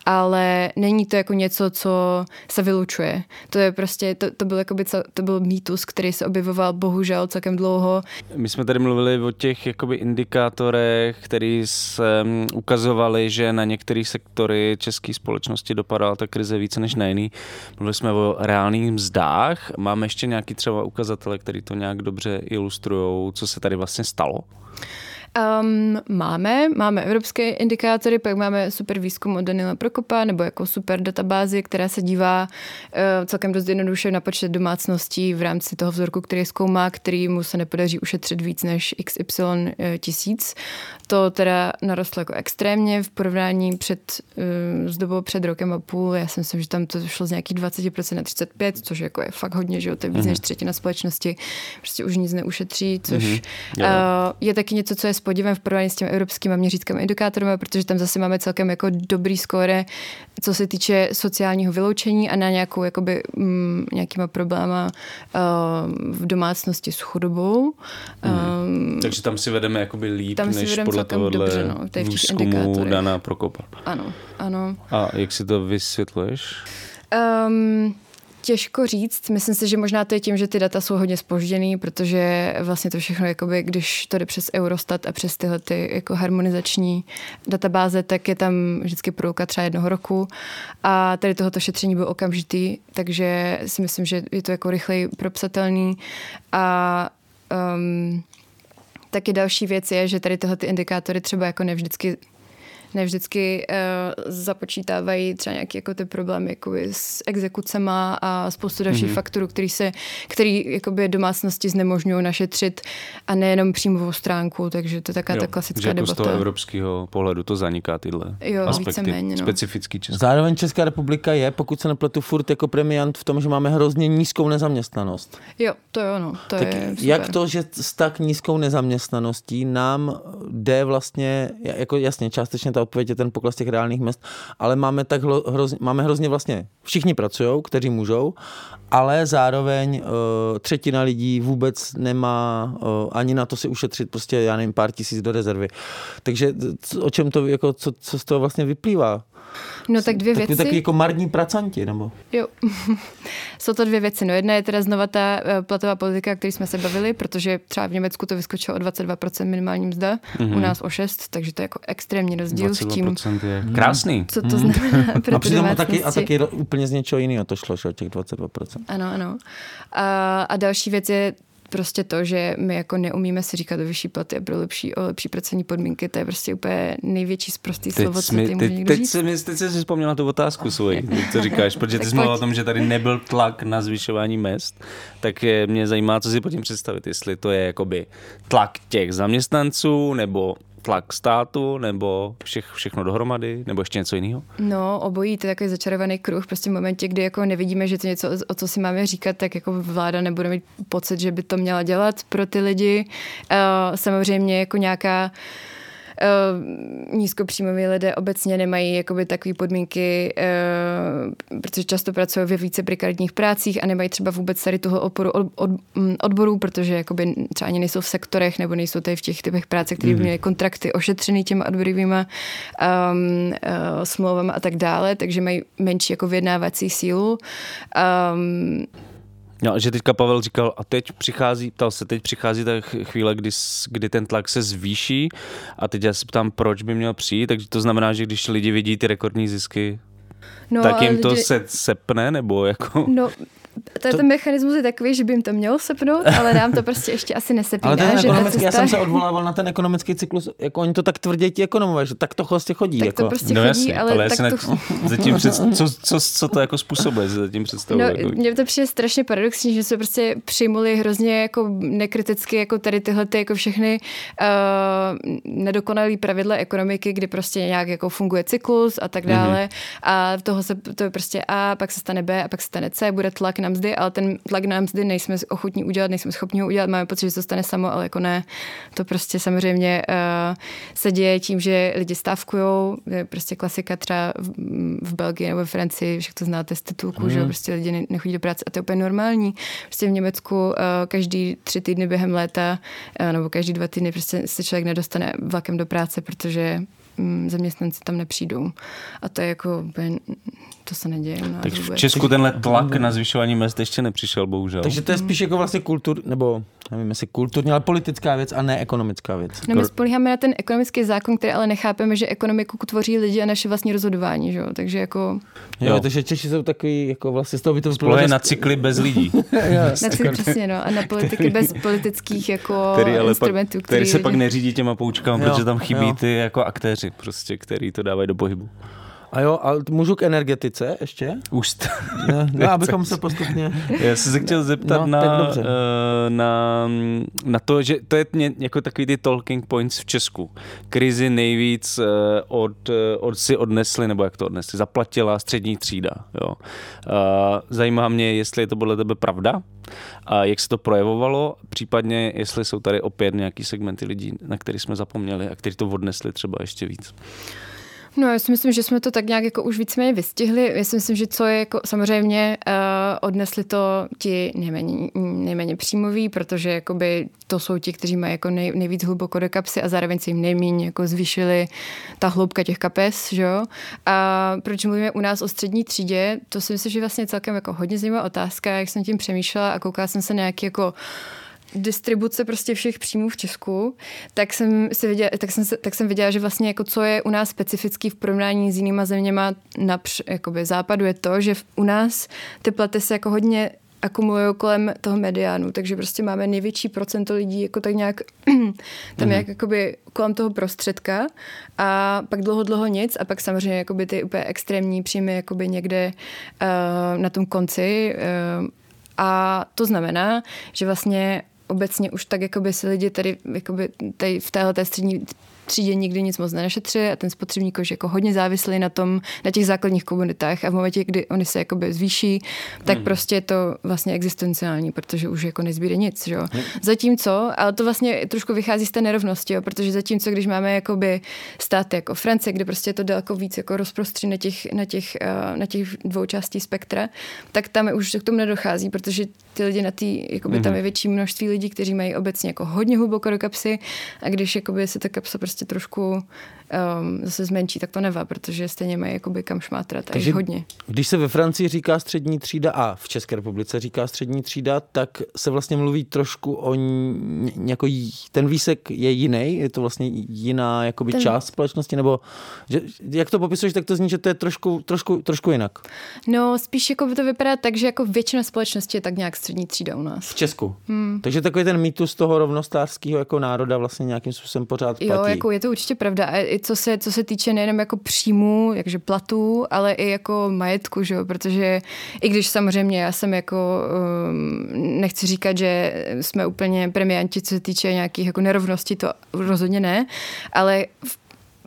ale není to jako něco, co se vylučuje. To je prostě, to, to byl jakoby, to byl mýtus, který se objevoval bohužel celkem dlouho. My jsme tady mluvili o těch jakoby indikátorech, který se ukazovali, že na některé sektory české společnosti dopadala ta krize více než na jiný. Mluvili jsme o reálných mzdách. Máme ještě nějaký třeba ukazatele, který to nějak dobře ilustrují, co se tady vlastně stalo? Um, máme, máme evropské indikátory, pak máme super výzkum od Daniela Prokopa, nebo jako super databázi, která se dívá uh, celkem dost jednoduše na počet domácností v rámci toho vzorku, který zkoumá, který mu se nepodaří ušetřit víc než XY uh, tisíc. To teda narostlo jako extrémně v porovnání před, uh, s dobou před rokem a půl. Já si myslím, že tam to šlo z nějakých 20% na 35, což jako je fakt hodně, že jo, to je víc mm-hmm. než třetina společnosti. Prostě už nic neušetří, což mm-hmm. uh, je taky něco, co je podívem v porovnání s těmi evropskými měřítkami indikátorem, protože tam zase máme celkem jako dobrý skóre, co se týče sociálního vyloučení a na nějakou jakoby, m, mm, nějakýma probléma uh, v domácnosti s chudobou. Hmm. Um, Takže tam si vedeme jakoby líp, tam než podle tohohle dobře, no, výzkumu Dana Prokopa. Ano, ano. A jak si to vysvětluješ? Um, Těžko říct. Myslím si, že možná to je tím, že ty data jsou hodně spožděný, protože vlastně to všechno, jakoby, když to jde přes Eurostat a přes tyhle ty jako harmonizační databáze, tak je tam vždycky průlka třeba jednoho roku a tady tohoto šetření bylo okamžitý, takže si myslím, že je to jako rychleji propsatelný a um, taky další věc je, že tady tyhle ty indikátory třeba jako nevždycky ne vždycky uh, započítávají třeba nějaké jako ty problémy jako s exekucema a spoustu dalších mm-hmm. faktorů, který se, který jakoby domácnosti znemožňují našetřit a nejenom příjmovou stránku, takže to je taková ta klasická že jako debata. z toho evropského pohledu to zaniká tyhle jo, aspekty, méně, no. specifický český. Zároveň Česká republika je, pokud se nepletu, furt jako premiant v tom, že máme hrozně nízkou nezaměstnanost. Jo, to jo, no, to tak je super. Jak to, že s tak nízkou nezaměstnaností nám jde vlastně, jako jasně, částečně ta odpověď je ten pokles těch reálných mest, ale máme tak hrozně, máme hrozně vlastně, všichni pracují, kteří můžou, ale zároveň uh, třetina lidí vůbec nemá uh, ani na to si ušetřit prostě, já nevím, pár tisíc do rezervy. Takže o čem to, jako, co, co z toho vlastně vyplývá? No tak dvě Takový, věci. Taky jako marní pracanti, nebo? Jo. Jsou to dvě věci. No jedna je teda znova ta eh, platová politika, o které jsme se bavili, protože třeba v Německu to vyskočilo o 22% minimální mzda, mm-hmm. u nás o 6, takže to je jako extrémní rozdíl 22% s tím. je krásný. Co to mhm. znamená pro a přitom taky, a taky úplně z něčeho jiného to šlo, že těch 22%. Ano, ano. A, a další věc je prostě to, že my jako neumíme si říkat o vyšší platy a pro lepší, o lepší pracovní podmínky, to je prostě úplně největší zprostý teď slovo, co ty může teď, teď, si, teď jsi si vzpomněl na tu otázku svoji, co říkáš, protože ty jsi mluvil o tom, že tady nebyl tlak na zvyšování mest, tak mě zajímá, co si pod tím představit, jestli to je jakoby tlak těch zaměstnanců, nebo tlak státu, nebo všech, všechno dohromady, nebo ještě něco jiného? No, obojí, to je takový začarovaný kruh. Prostě v momentě, kdy jako nevidíme, že to něco, o co si máme říkat, tak jako vláda nebude mít pocit, že by to měla dělat pro ty lidi. Uh, samozřejmě jako nějaká uh, nízkopříjmoví lidé obecně nemají jakoby takové podmínky, uh, protože často pracují ve více prekárních prácích a nemají třeba vůbec tady toho oporu od, od, mm, odborů, protože jakoby třeba ani nejsou v sektorech nebo nejsou tady v těch typech práce, které by mhm. měly kontrakty ošetřený těma odborovými um, uh, smlouvami a tak dále, takže mají menší jako vyjednávací sílu. Um, No, že teďka Pavel říkal, a teď přichází, ptal se, teď přichází ta chvíle, kdy, kdy ten tlak se zvýší a teď já se ptám, proč by měl přijít, takže to znamená, že když lidi vidí ty rekordní zisky, no, tak jim to lidi... se sepne, nebo jako... No, to, to... ten mechanismus je takový, že by jim to mělo sepnout, ale nám to prostě ještě asi nesepíná. Ale ten že ekonomický, cesta... já jsem se odvolával na ten ekonomický cyklus, jako oni to tak tvrdí ti ekonomové, že tak to prostě chodí. Tak jako. to prostě no, chodí, jasně, ale, ale tak to... zatím před, co, co, co, to jako způsobuje, zatím představuje. No, jako... Mně to přijde strašně paradoxní, že se prostě přijmuli hrozně jako nekriticky jako tady tyhle ty jako všechny uh, nedokonalé pravidla ekonomiky, kdy prostě nějak jako funguje cyklus a tak dále mm-hmm. a toho se, to je prostě A, pak se stane B a pak se stane C, bude tlak na mzdy, ale ten tlak na mzdy nejsme ochotní udělat, nejsme schopni ho udělat, máme pocit, že to stane samo, ale jako ne. To prostě samozřejmě uh, se děje tím, že lidi stávkují, je prostě klasika třeba v, v Belgii nebo v Francii, však to znáte z titulku, mm. že mhm. prostě lidi nechodí do práce a to je úplně normální. Prostě v Německu uh, každý tři týdny během léta uh, nebo každý dva týdny prostě se člověk nedostane vlakem do práce, protože um, zaměstnanci tam nepřijdou. A to je jako to se neděje. Tak v Česku tenhle tlak na zvyšování mest ještě nepřišel, bohužel. Takže to je spíš jako vlastně kultur, nebo nevím, jestli kulturní, ale politická věc a ne ekonomická věc. No, my spolíháme na ten ekonomický zákon, který ale nechápeme, že ekonomiku tvoří lidi a naše vlastní rozhodování, že jo? Takže jako... Jo, jo. takže Češi jsou takový, jako vlastně z toho by to vyplývalo. na cykly bez lidí. na cykly, přesně, no. A na politiky bez politických jako který ale instrumentů. Pak, který, který se pak neřídí těma poučkami, protože tam chybí jo. ty jako aktéři, prostě, který to dávají do pohybu. A jo, ale můžu k energetice ještě? Už no, no, abychom se postupně... Já jsem se chtěl zeptat no, na, uh, na, na to, že to je jako takový ty talking points v Česku. Krizi nejvíc uh, od, uh, od si odnesli, nebo jak to odnesli, zaplatila střední třída. Jo. Uh, zajímá mě, jestli je to podle tebe pravda, a jak se to projevovalo, případně jestli jsou tady opět nějaký segmenty lidí, na který jsme zapomněli a kteří to odnesli třeba ještě víc. No já si myslím, že jsme to tak nějak jako už víceméně vystihli. Já si myslím, že co je jako samozřejmě uh, odnesli to ti nejméně, nejméně příjmoví, protože jakoby to jsou ti, kteří mají jako nej, nejvíc hluboko do kapsy a zároveň se jim nejméně jako zvýšili ta hloubka těch kapes, že jo. A proč mluvíme u nás o střední třídě, to si myslím, že vlastně celkem jako hodně zajímavá otázka, jak jsem tím přemýšlela a koukala jsem se nějaký jako distribuce prostě všech příjmů v Česku, tak jsem, si viděla, tak jsem, tak jsem viděla, že vlastně jako co je u nás specifický v porovnání s jinýma zeměma na jakoby západu je to, že u nás ty platy se jako hodně akumulují kolem toho mediánu, takže prostě máme největší procento lidí jako tak nějak tam mm. jak jakoby kolem toho prostředka a pak dlouho, dlouho nic a pak samozřejmě jakoby ty úplně extrémní příjmy jakoby někde uh, na tom konci uh, a to znamená, že vlastně obecně už tak jakoby si lidi tady, jakoby tady v téhle střední třídě nikdy nic moc nenašetřili a ten spotřebník už jako hodně závislý na tom, na těch základních komunitách a v momentě, kdy oni se jakoby zvýší, tak hmm. prostě je to vlastně existenciální, protože už jako nezbíde nic, že jo. Hmm. Zatímco, ale to vlastně trošku vychází z té nerovnosti, jo, protože zatímco, když máme jakoby státy jako Francie, kde prostě je to daleko víc jako rozprostří na těch, na těch, uh, na těch dvou částí spektra, tak tam už k tomu nedochází, protože ty lidi na tý, jakoby hmm. tam je větší množství lidí, kteří mají obecně jako hodně hluboko do kapsy a když jakoby se ta kapsa prostě trošku um, zase zmenší, tak to nevá, protože stejně mají jakoby kam šmátrat a Takže hodně. Když se ve Francii říká střední třída a v České republice říká střední třída, tak se vlastně mluví trošku o jako ten výsek je jiný, je to vlastně jiná jakoby ten... část společnosti, nebo že, jak to popisuješ, tak to zní, že to je trošku, trošku, trošku jinak. No, spíš jako by to vypadá tak, že jako většina společnosti je tak nějak střední třída u nás. V Česku. Hmm. Takže takový ten mýtus toho rovnostářského jako národa vlastně nějakým způsobem pořád platí. Jo, jako je to určitě pravda. A co se, co se týče nejenom jako příjmů, jakže platů, ale i jako majetku, že jo? protože i když samozřejmě já jsem jako, um, nechci říkat, že jsme úplně premianti, co se týče nějakých jako nerovností, to rozhodně ne, ale v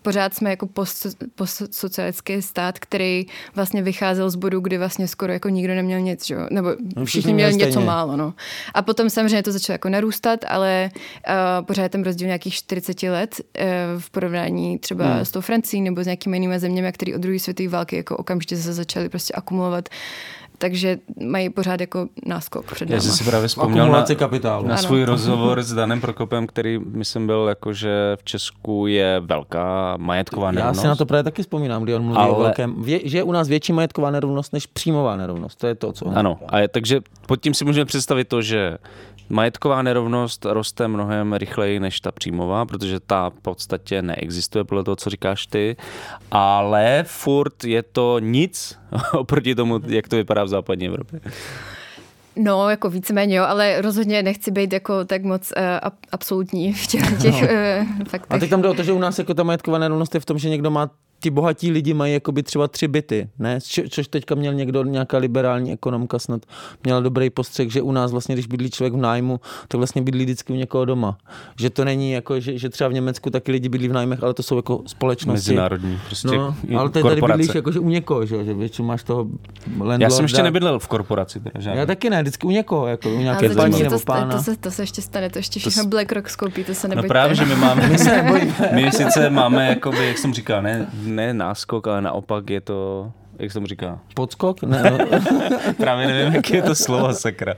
pořád jsme jako post, postsocialistický stát, který vlastně vycházel z bodu, kdy vlastně skoro jako nikdo neměl nic, že? nebo no, všichni měli něco stejně. málo. No. A potom samozřejmě to začalo jako narůstat, ale uh, pořád je ten rozdíl nějakých 40 let uh, v porovnání třeba hmm. s tou Francií nebo s nějakými jinými zeměmi, které od druhé světové války jako okamžitě se začaly prostě akumulovat takže mají pořád jako náskok před náma. Já jsem si právě vzpomněl na, kapitálu. na svůj rozhovor s Danem Prokopem, který myslím byl jako, že v Česku je velká majetková nerovnost. Já si na to právě taky vzpomínám, kdy on mluví Ale... o velkém, vě, že je u nás větší majetková nerovnost než příjmová nerovnost. To je to, co... Ano, a je, takže pod tím si můžeme představit to, že Majetková nerovnost roste mnohem rychleji než ta příjmová, protože ta v podstatě neexistuje podle toho, co říkáš ty, ale furt je to nic oproti tomu, jak to vypadá v západní Evropě. No, jako víceméně, jo, ale rozhodně nechci být jako tak moc uh, absolutní v těch, těch no. uh, faktech. A teď tam jde o to, že u nás jako ta majetková nerovnost je v tom, že někdo má ti bohatí lidi mají jakoby třeba tři byty, ne? což teďka měl někdo, nějaká liberální ekonomka snad, měla dobrý postřeh, že u nás vlastně, když bydlí člověk v nájmu, tak vlastně bydlí vždycky u někoho doma. Že to není jako, že, že třeba v Německu taky lidi bydlí v nájmech, ale to jsou jako společnosti. Mezinárodní, prostě no, ale ty tady bydlíš jako, že u někoho, že, že většinou máš toho landlorda. Já jsem ještě nebydlel v korporaci. Teda, žádný. Já taky ne, vždycky u někoho, jako u nějaké paní nebo pána. To se, to se ještě stane, to ještě všechno to BlackRock skoupí, to se nebojte. No právě, že my máme, my, my sice máme, jakoby, jak jsem říkal, ne, ne náskok, ale naopak je to jak se mu říká? Podskok? Ne, no. Právě nevím, jak je to slovo, sakra.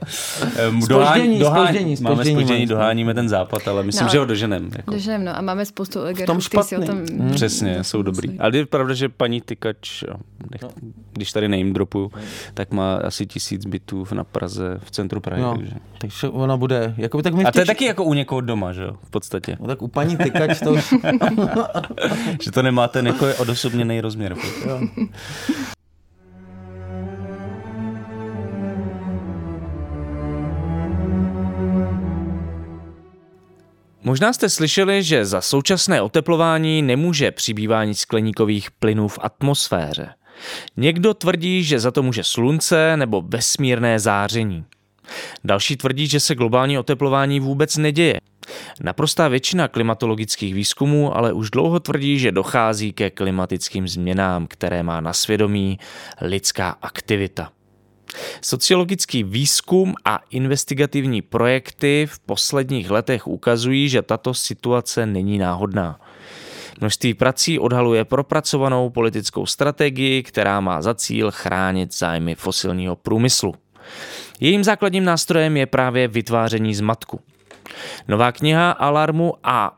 Um, spoždění, dohání, spoždění, spoždění, máme spoždění, doháníme ten západ, ale myslím, no, že ho doženem. Jako. Doženem, no a máme spoustu oligarchů, v tom špatný. Tom... Hmm. Přesně, jsou dobrý. Ale je pravda, že paní Tykač, nech, no. když tady name dropuju, tak má asi tisíc bytů na Praze, v centru Prahy. No, takže. takže ona bude, jako tak my A to je taky jako u někoho doma, že jo, v podstatě. No, tak u paní Tykač to už... že to nemá ten jako odosobněný rozměr. Možná jste slyšeli, že za současné oteplování nemůže přibývání skleníkových plynů v atmosféře. Někdo tvrdí, že za to může slunce nebo vesmírné záření. Další tvrdí, že se globální oteplování vůbec neděje. Naprostá většina klimatologických výzkumů ale už dlouho tvrdí, že dochází ke klimatickým změnám, které má na svědomí lidská aktivita. Sociologický výzkum a investigativní projekty v posledních letech ukazují, že tato situace není náhodná. Množství prací odhaluje propracovanou politickou strategii, která má za cíl chránit zájmy fosilního průmyslu. Jejím základním nástrojem je právě vytváření zmatku. Nová kniha Alarmu a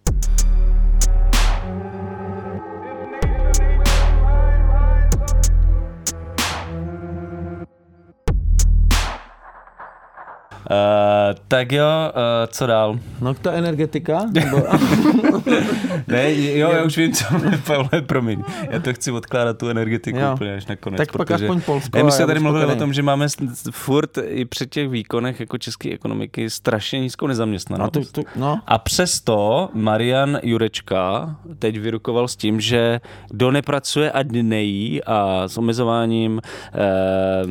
tak jo, uh, co dál? No ta energetika? Nebo... ne, jo, já už vím, co Pavle, promiň. Já to chci odkládat tu energetiku jo. úplně až nakonec. Tak pak aspoň Polsko. Já my jsme tady mluvili o tom, že máme furt i při těch výkonech jako české ekonomiky strašně nízkou nezaměstnanost. No, to, to, no. A přesto Marian Jurečka teď vyrukoval s tím, že kdo nepracuje a nejí a s omezováním eh,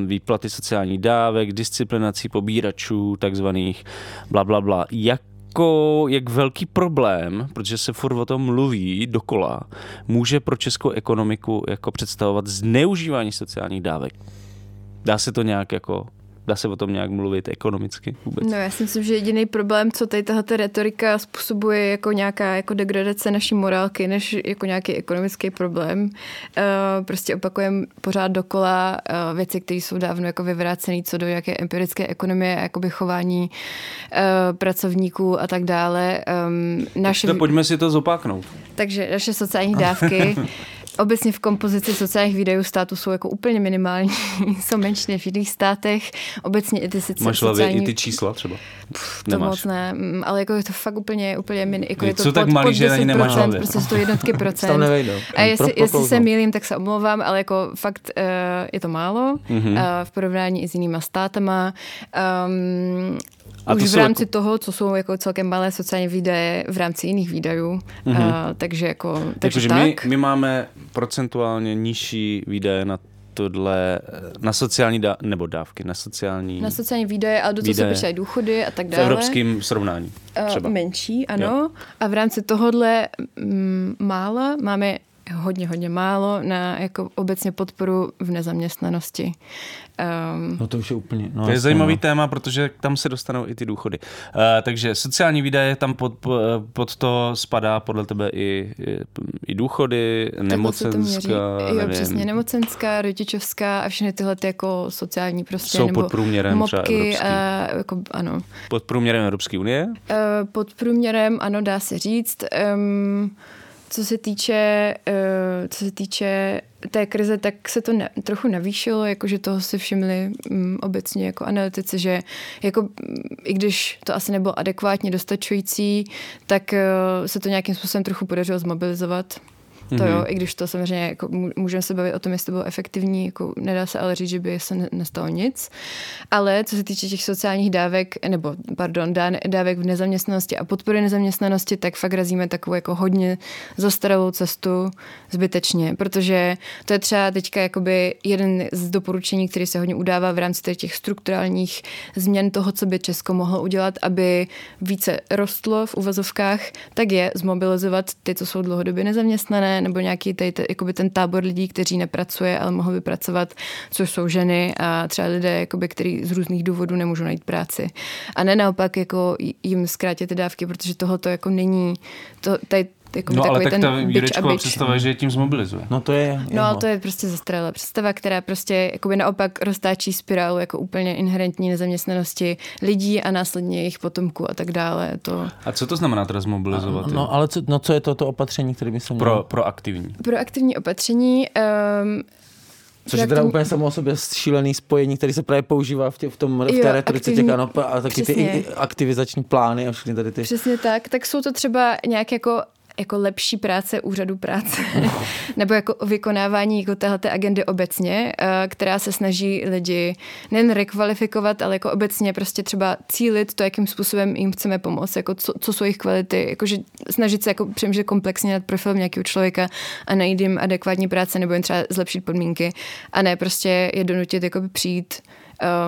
výplaty sociálních dávek, disciplinací pobíračů, takzvaných, bla, bla, bla. Jak jako, jak velký problém, protože se furt o tom mluví dokola, může pro českou ekonomiku jako představovat zneužívání sociálních dávek. Dá se to nějak jako Dá se o tom nějak mluvit ekonomicky vůbec? No já si myslím, že jediný problém, co tady tahle retorika způsobuje jako nějaká jako degradace naší morálky, než jako nějaký ekonomický problém. Uh, prostě opakujeme pořád dokola uh, věci, které jsou dávno jako vyvrácené co do jaké empirické ekonomie, jakoby chování uh, pracovníků a tak dále. Um, naše... Pojďme si to zopaknout. Takže naše sociální dávky obecně v kompozici sociálních výdajů státu jsou jako úplně minimální, jsou menší než v jiných státech. Obecně i ty sice Máš hlavě sociální... i ty čísla třeba? To Nemáš. moc ne, mm, ale jako je to fakt úplně, úplně min, jako Je je to co pod, tak malý, pod že 10%, nemáš hlavě? prostě jsou to jednotky Tam procent. nevejdou. A jestli, Pro- jestli se mýlím, tak se omlouvám, ale jako fakt uh, je to málo Mhm. mm-hmm. uh, v porovnání i s jinýma státama. Um, A a to už v rámci jako- toho, co jsou jako celkem malé sociální výdaje v rámci jiných výdajů. Mm-hmm. Uh, takže jako, takže Takže tak. my, my máme procentuálně nižší výdaje na tohle, na sociální dá, nebo dávky, na sociální, na sociální výdaje, ale do toho se počítají důchody a tak v dále. evropském srovnání. Eh, Třeba. Menší, ano. Jo. A v rámci tohohle mm, mála máme hodně, hodně málo na jako obecně podporu v nezaměstnanosti. Um, No to už je úplně... No, To je zajímavý no. téma, protože tam se dostanou i ty důchody. Uh, takže sociální výdaje tam pod, po- pod to spadá podle tebe i, i, i důchody, takhle se to měří. nemocenská, Jo, přesně, nemocenská, rodičovská a všechny tyhle ty jako sociální prostě, Jsou nebo pod průměrem evropský. a, jako, ano. pod průměrem Evropské unie. Eh, Pod průměrem, ano, dá se říct. Um, co se týče, uh, co se týče té krize, tak se to na, trochu navýšilo, jakože toho si všimli um, obecně jako analytici, že jako, mm, i když to asi nebylo adekvátně dostačující, tak uh, se to nějakým způsobem trochu podařilo zmobilizovat. To jo, i když to samozřejmě jako mů- můžeme se bavit o tom, jestli to bylo efektivní, jako nedá se ale říct, že by se ne- nestalo nic. Ale co se týče těch sociálních dávek, nebo pardon, dá- dávek v nezaměstnanosti a podpory nezaměstnanosti, tak fakt razíme takovou jako hodně zastaralou cestu zbytečně, protože to je třeba teďka jakoby jeden z doporučení, který se hodně udává v rámci těch- těch strukturálních změn toho, co by Česko mohlo udělat, aby více rostlo v uvazovkách, tak je zmobilizovat ty, co jsou dlouhodobě nezaměstnané, nebo nějaký tady, jakoby ten tábor lidí, kteří nepracuje, ale mohou by pracovat, což jsou ženy a třeba lidé, jakoby, kteří z různých důvodů nemůžou najít práci. A ne naopak jako jim zkrátit ty dávky, protože tohoto jako není, to, tady, jako No ale tak ten ta Jurečková představa, že je tím zmobilizuje. No to je... No ale to je prostě zastaralá představa, která prostě jakoby naopak roztáčí spirálu jako úplně inherentní nezaměstnanosti lidí a následně jejich potomků a tak dále. To A co to znamená teda zmobilizovat? jo? No ale co, no, co je to, to opatření, které by se mělo... pro, pro aktivní. proaktivní opatření um, Což je teda úplně samo o sobě šílený spojení, který se právě používá v, tě, v, tom, v Jo, té retorice těch aktivní- ano, a taky ty přesně. i aktivizační plány a všechny tady ty... Přesně tak. Tak jsou to třeba nějak jako jako lepší práce úřadu práce, nebo jako vykonávání jako téhleté agendy obecně, eh, která se snaží lidi nejen rekvalifikovat, ale jako obecně prostě třeba cílit to, jakým způsobem jim chceme pomoct, jako co, co jsou jejich kvality, jakože snažit se jako přemýšlet komplexně nad profilem nějakého člověka a najít jim adekvátní práce nebo jim třeba zlepšit podmínky a ne prostě je donutit jako přijít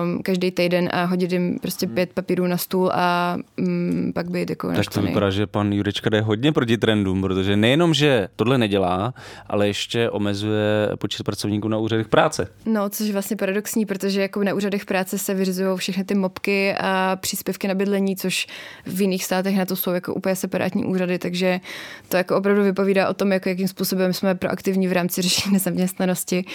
um, každý týden a hodit jim prostě pět papírů na stůl a um, pak být jako Tak to vypadá, že pan Jurečka jde hodně proti trendům, protože nejenom, že tohle nedělá, ale ještě omezuje počet pracovníků na úřadech práce. No, což je vlastně paradoxní, protože jako na úřadech práce se vyřizují všechny ty mopky a příspěvky na bydlení, což v jiných státech na to jsou jako úplně separátní úřady, takže to jako opravdu vypovídá o tom, jako jakým způsobem jsme proaktivní v rámci řešení nezaměstnanosti.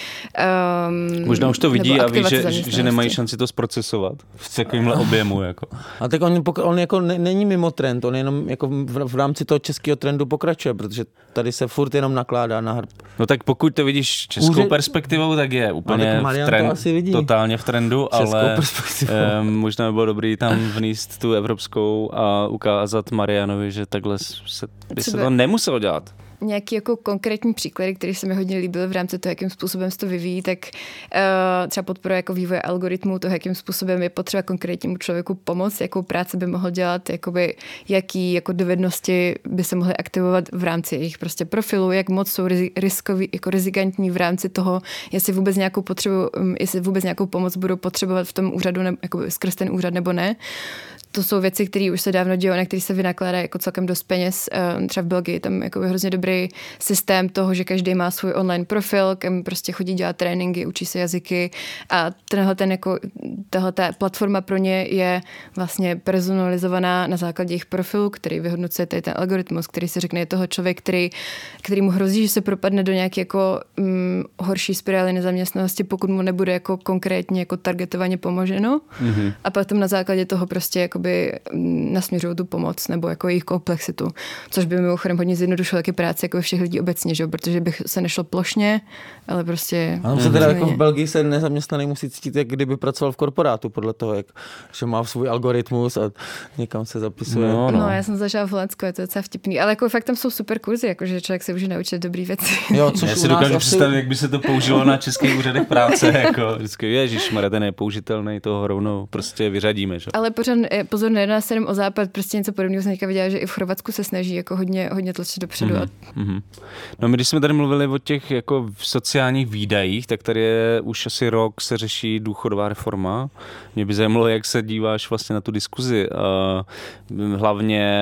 Um, Možná už to vidí a ví, že, že zaměstnanosti. Nemají šanci to zprocesovat v takovémhle objemu. Jako. A tak on, on jako ne, není mimo trend, on jenom jako v, v rámci toho českého trendu pokračuje, protože tady se furt jenom nakládá na hrb. No tak pokud to vidíš českou Úře- perspektivou, tak je úplně tak v Marian to trend, asi vidí. totálně v trendu, Českou ale perspektivou. eh, možná by bylo dobrý tam vníst tu evropskou a ukázat Marianovi, že takhle se, by se to nemuselo dělat. Nějaký jako konkrétní příklady, které se mi hodně líbily v rámci toho, jakým způsobem se to vyvíjí, tak uh, třeba podporuje jako vývoje algoritmů, to, jakým způsobem je potřeba konkrétnímu člověku pomoct, jakou práci by mohl dělat, jakoby, jaký jako dovednosti by se mohly aktivovat v rámci jejich prostě profilu, jak moc jsou riskový, jako rizikantní v rámci toho, jestli vůbec nějakou potřebu, um, jestli vůbec nějakou pomoc budou potřebovat v tom úřadu, ne, jako skrz ten úřad nebo ne to jsou věci, které už se dávno dějí, na které se vynakládá jako celkem dost peněz. Eh, Třeba v Belgii tam jako je hrozně dobrý systém toho, že každý má svůj online profil, kam prostě chodí dělat tréninky, učí se jazyky a tenhle ten jako, tahle ta platforma pro ně je vlastně personalizovaná na základě jejich profilu, který vyhodnocuje tady ten algoritmus, který si řekne, je toho člověk, který, který mu hrozí, že se propadne do nějaké jako mm, horší spirály nezaměstnanosti, pokud mu nebude jako konkrétně jako targetovaně pomoženo. Mm-hmm. A potom na základě toho prostě jakoby mm, nasměřují tu pomoc nebo jako jejich komplexitu, což by mimochodem hodně zjednodušilo taky práci jako všech lidí obecně, že? jo, protože bych se nešlo plošně, ale prostě... Ano, se teda jako v Belgii se nezaměstnaný musí cítit, jak kdyby pracoval v korporátu, podle toho, jak, že má svůj algoritmus a někam se zapisuje. No, no. no já jsem zažila v Holandsku, je to docela vtipný, ale jako fakt tam jsou super kurzy, jakože člověk se může naučit dobrý věci. Jo, což já si dokážu asi... představit, jak by se to použilo na českých úřadech práce, jako vždycky, ježiš, ten je použitelný, toho rovnou prostě vyřadíme. Že? Ale pořád, eh, pozor, nejedná se jenom o západ, prostě něco podobného jsem viděla, že i v Chorvatsku se snaží jako hodně, hodně tlačit dopředu. Mm-hmm. Mm-hmm. No my, když jsme tady mluvili o těch jako sociálních výdajích, tak tady je už asi rok se řeší důchodová reforma. Mě by zajímalo, jak se díváš vlastně na tu diskuzi. Hlavně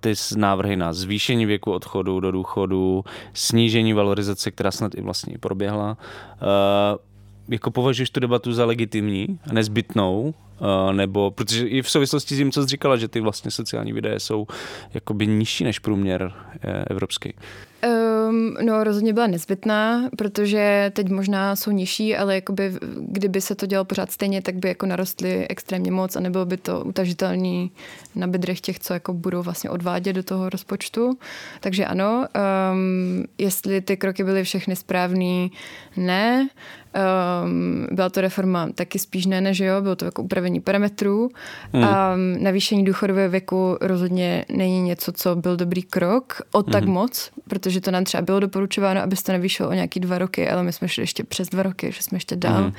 ty návrhy na zvýšení věku odchodu do důchodu, snížení valorizace, která snad i vlastně proběhla. Uh, jako považuješ tu debatu za legitimní a nezbytnou, uh, nebo, protože i v souvislosti s tím, co jsi říkala, že ty vlastně sociální videa jsou jakoby nižší než průměr eh, evropský. Um, no rozhodně byla nezbytná, protože teď možná jsou nižší, ale jakoby, kdyby se to dělalo pořád stejně, tak by jako narostly extrémně moc a nebylo by to utažitelný na bedrech těch, co jako budou vlastně odvádět do toho rozpočtu. Takže ano, um, jestli ty kroky byly všechny správný, ne. Um, byla to reforma taky spíš ne, než jo, bylo to jako upravení parametrů. Hmm. Um, navýšení důchodového věku rozhodně není něco, co byl dobrý krok o tak hmm. moc, protože to nám třeba bylo doporučováno, aby to navýšilo o nějaký dva roky, ale my jsme šli ještě přes dva roky, že jsme ještě dál. Hmm.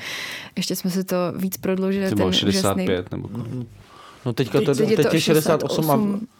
Ještě jsme si to víc prodloužili. To bylo 65 úžasný... nebo No teďka to, teď, teď je 68, 68 a,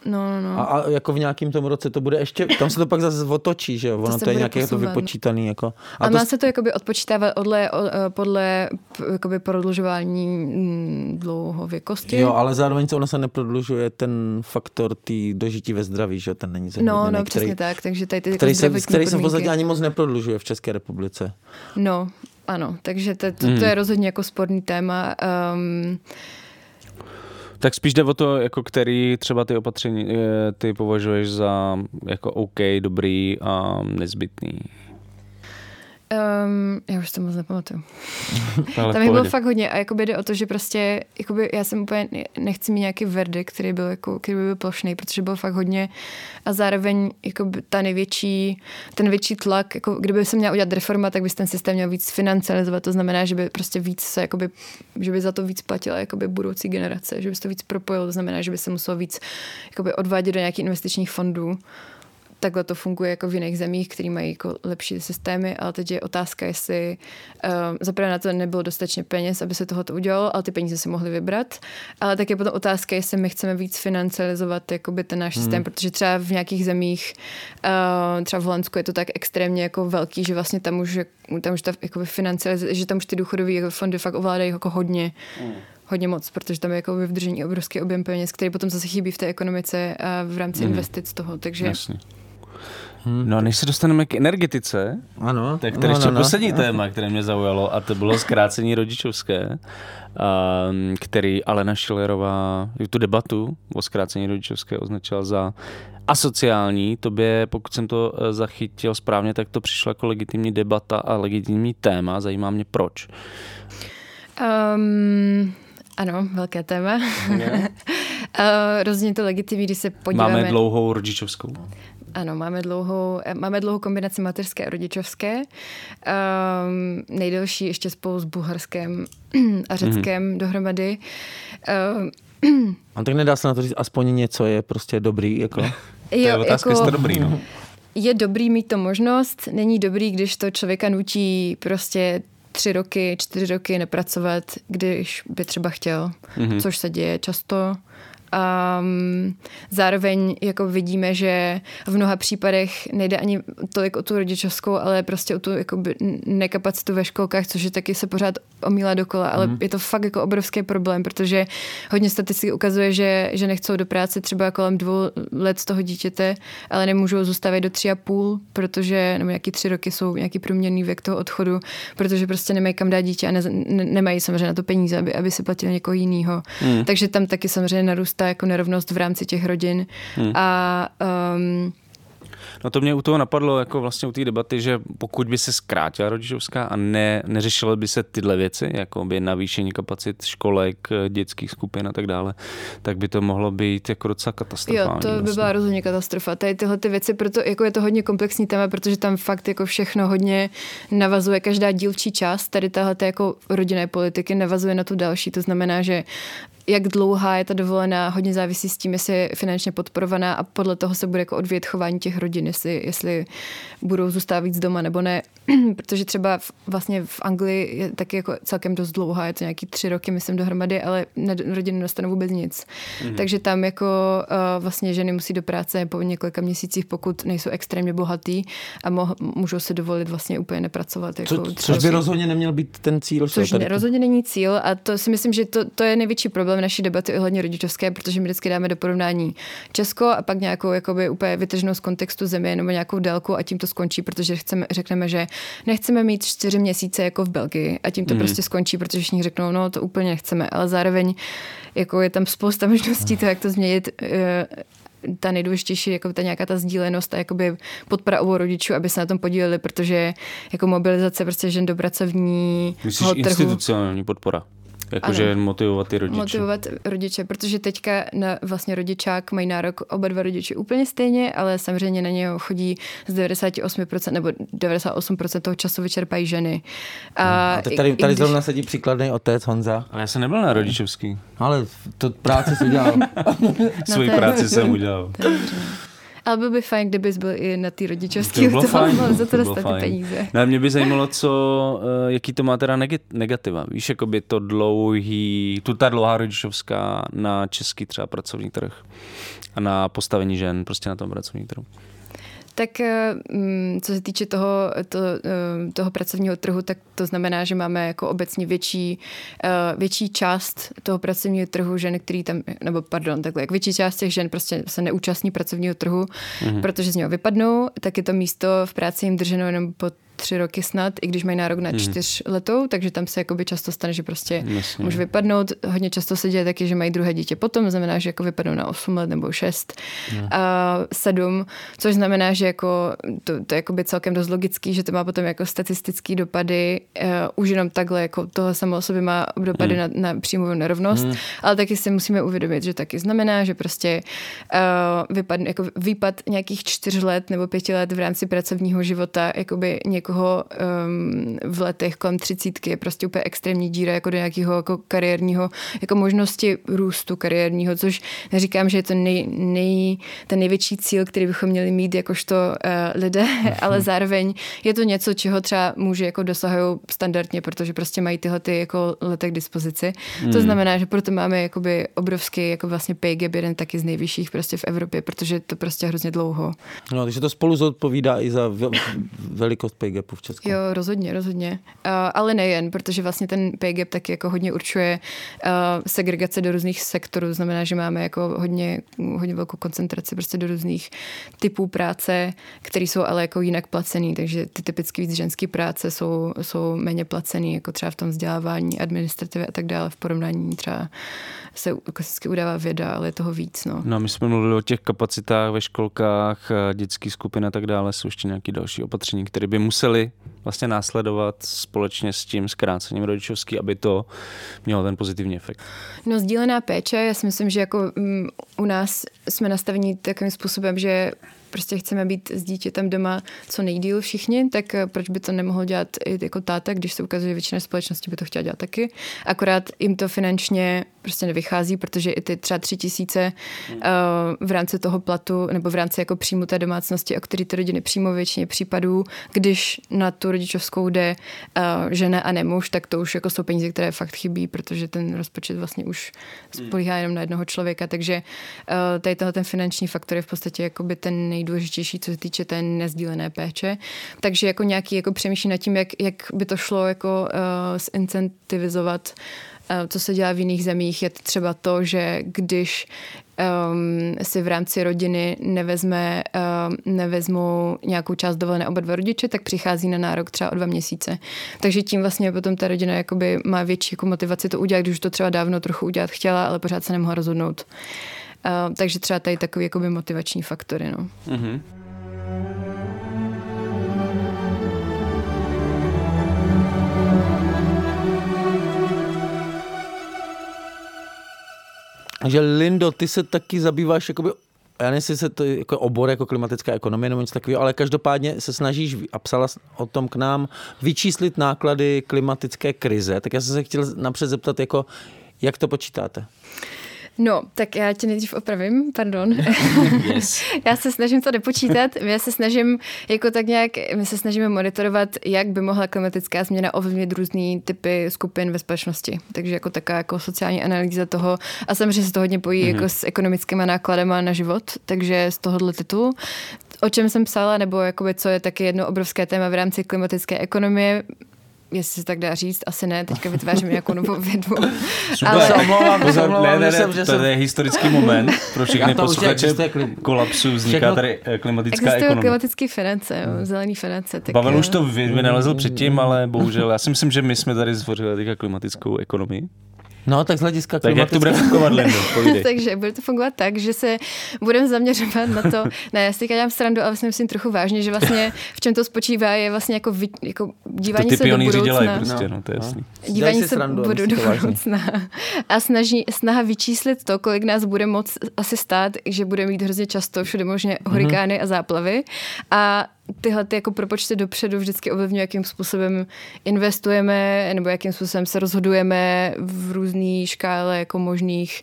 no, no. A, a, jako v nějakém tom roce to bude ještě, tam se to pak zase otočí, že jo, ono to, to je nějaké to vypočítaný. Jako. A, a to má se to jakoby odpočítávat odle, eh, podle jakoby prodlužování mm, dlouhověkosti? Jo, ale zároveň se ono se neprodlužuje ten faktor tý dožití ve zdraví, že ten není No, no, přesně tak, takže tady ty který, jako se, který se v podstatě ani moc neprodlužuje v České republice. No, ano, takže to, to, to je hmm. rozhodně jako sporný téma. Um, tak spíš jde o to, jako který třeba ty opatření eh, ty považuješ za jako OK, dobrý a nezbytný. Um, já už to moc nepamatuju. Tam jich bylo fakt hodně a jakoby jde o to, že prostě jakoby já jsem úplně nechci mít nějaký verdikt, který byl, jako, který by byl plošný, protože byl fakt hodně a zároveň jakoby ta největší, ten větší tlak, jako kdyby se měla udělat reforma, tak by ten systém měl víc financializovat, to znamená, že by prostě víc se, jakoby, že by za to víc platila jakoby budoucí generace, že by se to víc propojilo, to znamená, že by se muselo víc jakoby odvádět do nějakých investičních fondů takhle to funguje jako v jiných zemích, které mají jako lepší systémy, ale teď je otázka, jestli uh, zaprvé na to nebylo dostatečně peněz, aby se tohoto udělalo, ale ty peníze si mohli vybrat. Ale tak je potom otázka, jestli my chceme víc financializovat jakoby ten náš hmm. systém, protože třeba v nějakých zemích, uh, třeba v Holandsku je to tak extrémně jako velký, že vlastně tam už, tam už ta jakoby financializace, že tam už ty důchodové jako fondy fakt ovládají jako hodně. Hmm hodně moc, protože tam je jako vyvdržení obrovský objem peněz, který potom zase chybí v té ekonomice a v rámci mm. investic toho. Takže Jasně. No a než se dostaneme k energetice, ano, tak tady no, ještě no, no. poslední téma, které mě zaujalo, a to bylo zkrácení rodičovské, který Alena Schillerová tu debatu o zkrácení rodičovské označila za asociální. Tobě, pokud jsem to e, zachytil správně, tak to přišlo jako legitimní debata a legitimní téma. Zajímá mě proč. Um, ano, velké téma. Yeah. uh, rozhodně to legitimní, když se podíváme... Máme dlouhou rodičovskou. Ano, máme dlouhou, eh, máme dlouhou kombinaci mateřské a rodičovské. Um, nejdelší ještě spolu s Bulharskem a Řeckem mm-hmm. dohromady. Um, a tak nedá se na to říct, aspoň něco je prostě dobrý, jako. Jo, to je otázka, jako, dobrý, no. Je dobrý mít to možnost, není dobrý, když to člověka nutí prostě tři roky, čtyři roky nepracovat, když by třeba chtěl, mm-hmm. což se děje často. Um, zároveň jako vidíme, že v mnoha případech nejde ani tolik o tu rodičovskou, ale prostě o tu jakoby nekapacitu ve školkách, což je taky se pořád omílá dokola, ale mm. je to fakt jako obrovský problém, protože hodně statistiky ukazuje, že, že nechcou do práce třeba kolem dvou let z toho dítěte, ale nemůžou zůstávat do tři a půl, protože, nebo nějaký tři roky jsou nějaký průměrný věk toho odchodu, protože prostě nemají kam dát dítě a ne, ne, nemají samozřejmě na to peníze, aby, aby si platili někoho jiného. Mm. Takže tam taky samozřejmě narůstá jako nerovnost v rámci těch rodin. Mm. A um, No to mě u toho napadlo, jako vlastně u té debaty, že pokud by se zkrátila rodičovská a ne, neřešily by se tyhle věci, jako by navýšení kapacit školek, dětských skupin a tak dále, tak by to mohlo být jako docela katastrofální. Jo, to by vlastně. byla rozhodně katastrofa. Tady tyhle ty věci, proto jako je to hodně komplexní téma, protože tam fakt jako všechno hodně navazuje, každá dílčí část tady tahle jako rodinné politiky navazuje na tu další. To znamená, že jak dlouhá je ta dovolená, hodně závisí s tím, jestli je finančně podporovaná a podle toho se bude jako odvět chování těch rodin, jestli, jestli budou zůstávat víc doma nebo ne. Protože třeba v, vlastně v Anglii je taky jako celkem dost dlouhá, je to nějaký tři roky, myslím, dohromady, ale rodiny nedostanou vůbec nic. Mm. Takže tam jako uh, vlastně ženy musí do práce po několika měsících, pokud nejsou extrémně bohatý a mo- můžou si dovolit vlastně úplně nepracovat. Jako Co, což by rozhodně neměl být ten cíl. Což ne, rozhodně není cíl a to si myslím, že to, to je největší problém naší debaty ohledně rodičovské, protože my vždycky dáme do porovnání Česko a pak nějakou jakoby úplně vytrženou z kontextu země nebo nějakou délku a tím to skončí, protože chceme, řekneme, že nechceme mít čtyři měsíce jako v Belgii a tím to mm. prostě skončí, protože všichni řeknou, no to úplně nechceme, ale zároveň jako je tam spousta možností to, jak to změnit eh, ta nejdůležitější, jako ta nějaká ta sdílenost a jakoby podpora obou rodičů, aby se na tom podíleli, protože jako mobilizace prostě žen do pracovní Myslíš trhu, institucionální podpora? Jakože motivovat ty rodiče. Motivovat rodiče, protože teďka na vlastně rodičák mají nárok oba dva rodiče úplně stejně, ale samozřejmě na něho chodí z 98% nebo 98% toho času vyčerpají ženy. A, a teď tady, tady když... zrovna sedí příkladný otec Honza. Ale já jsem nebyl na rodičovský. Ale to práci si udělal. Svoji práci jsem udělal. Ale byl by fajn, kdybys byl i na té rodičovské, to fajn, za to, to dostat ty peníze. No, mě by zajímalo, co, eh, jaký to má teda negativa. Víš, jako by to dlouhý, tu ta dlouhá rodičovská na český třeba pracovní trh a na postavení žen prostě na tom pracovním trhu. Tak eh, mm, co se týče toho, to, eh, toho pracovního trhu, tak to znamená, že máme jako obecně větší, eh, větší část toho pracovního trhu žen, který tam, nebo pardon, takhle, jak větší část těch žen prostě se neúčastní pracovního trhu, mm-hmm. protože z něho vypadnou, tak je to místo v práci jim drženo jenom pod tři roky snad, i když mají nárok na hmm. letou, takže tam se jakoby často stane, že prostě Jasně. může vypadnout. Hodně často se děje taky, že mají druhé dítě potom, znamená, že jako vypadnou na 8 let nebo 6 hmm. a 7, což znamená, že jako to, to je jakoby celkem dost logický, že to má potom jako statistický dopady, uh, už jenom takhle, jako tohle samo o sobě má dopady hmm. na, na příjmovou nerovnost, hmm. ale taky si musíme uvědomit, že taky znamená, že prostě uh, vypad, jako výpad nějakých čtyř let nebo pěti let v rámci pracovního života jakoby někoho někoho um, v letech kolem třicítky je prostě úplně extrémní díra jako do nějakého jako kariérního, jako možnosti růstu kariérního, což neříkám, že je to nej, nej, ten největší cíl, který bychom měli mít jakožto uh, lidé, ale zároveň je to něco, čeho třeba muži jako dosahují standardně, protože prostě mají tyhle ty jako lety k dispozici. Hmm. To znamená, že proto máme jakoby obrovský jako vlastně pay gap, jeden taky z nejvyšších prostě v Evropě, protože to prostě hrozně dlouho. No, takže to spolu zodpovídá i za velikost pay gapu v Česku. Jo, rozhodně, rozhodně. Uh, ale nejen, protože vlastně ten pay gap taky jako hodně určuje uh, segregace do různých sektorů. Znamená, že máme jako hodně, hodně velkou koncentraci prostě do různých typů práce, které jsou ale jako jinak placený. Takže ty typicky víc ženské práce jsou, jsou méně placený, jako třeba v tom vzdělávání, administrativě a tak dále v porovnání třeba se klasicky udává věda, ale je toho víc. No. no my jsme mluvili o těch kapacitách ve školkách, dětský skupin a tak dále. Jsou ještě nějaké další opatření, které by museli vlastně následovat společně s tím zkrácením rodičovský, aby to mělo ten pozitivní efekt. No sdílená péče, já si myslím, že jako um, u nás jsme nastavení takovým způsobem, že prostě chceme být s dítětem doma co nejdíl všichni, tak eh, proč by to nemohl dělat i jako táta, když se ukazuje, že většina společnosti by to chtěla dělat taky. Akorát jim to finančně prostě nevychází, protože i ty třeba tři tisíce uh, v rámci toho platu nebo v rámci jako příjmu té domácnosti, o který ty rodiny přímo většině případů, když na tu rodičovskou jde uh, žena a nemuž, tak to už jako jsou peníze, které fakt chybí, protože ten rozpočet vlastně už spolíhá jenom na jednoho člověka, takže uh, tady tohle ten finanční faktor je v podstatě jako by ten nejdůležitější, co se týče té nezdílené péče. Takže jako nějaký jako přemýšlí nad tím, jak, jak by to šlo jako uh, zincentivizovat uh, co se dělá v jiných zemích, je třeba to, že když um, si v rámci rodiny nevezme, um, nevezmu nějakou část dovolené oba dva rodiče, tak přichází na nárok třeba o dva měsíce. Takže tím vlastně potom ta rodina jakoby má větší jako motivaci to udělat, když už to třeba dávno trochu udělat chtěla, ale pořád se nemohla rozhodnout. Uh, takže třeba tady takový jakoby motivační faktory. No. Mm-hmm. Že Lindo, ty se taky zabýváš jakoby já nevím, jestli se to jako obor jako klimatická ekonomie nebo něco takového, ale každopádně se snažíš a psala o tom k nám vyčíslit náklady klimatické krize. Tak já jsem se chtěl napřed zeptat, jako, jak to počítáte? No, tak já tě nejdřív opravím, pardon. Yes. já se snažím to nepočítat, já se snažím jako tak nějak, my se snažíme monitorovat, jak by mohla klimatická změna ovlivnit různý typy skupin ve společnosti. Takže jako taková jako sociální analýza toho a samozřejmě se to hodně pojí mm-hmm. jako s ekonomickými nákladama na život, takže z tohohle titulu o čem jsem psala, nebo jakoby, co je taky jedno obrovské téma v rámci klimatické ekonomie, jestli se tak dá říct, asi ne, teďka vytváříme nějakou novou vědu. Super, ale... omlouvám, omlouvám, ne, ne, ne, to jsem... je historický moment pro všechny posluchače kolapsu, vzniká Všechno... tady eh, klimatická Existují ekonomie. klimatické finance, jo, zelený finance. Tak... Pavel už to vynalezl předtím, ale bohužel, já si myslím, že my jsme tady zvořili teďka klimatickou ekonomii. No, tak z hlediska Tak jak to bude fungovat, Lindo? Takže bude to fungovat tak, že se budeme zaměřovat na to, ne, já si teď dělám srandu, ale vlastně myslím trochu vážně, že vlastně v čem to spočívá je vlastně jako, vy, jako dívání to se do budoucna. dělají prostě, no, to je jasný. Dívání se srandu, do, do budoucna a snaží, snaha vyčíslit to, kolik nás bude moc asi stát, že bude mít hrozně často všude možně hurikány mm-hmm. a záplavy a tyhle ty jako propočty dopředu vždycky ovlivňují, jakým způsobem investujeme nebo jakým způsobem se rozhodujeme v různé škále jako možných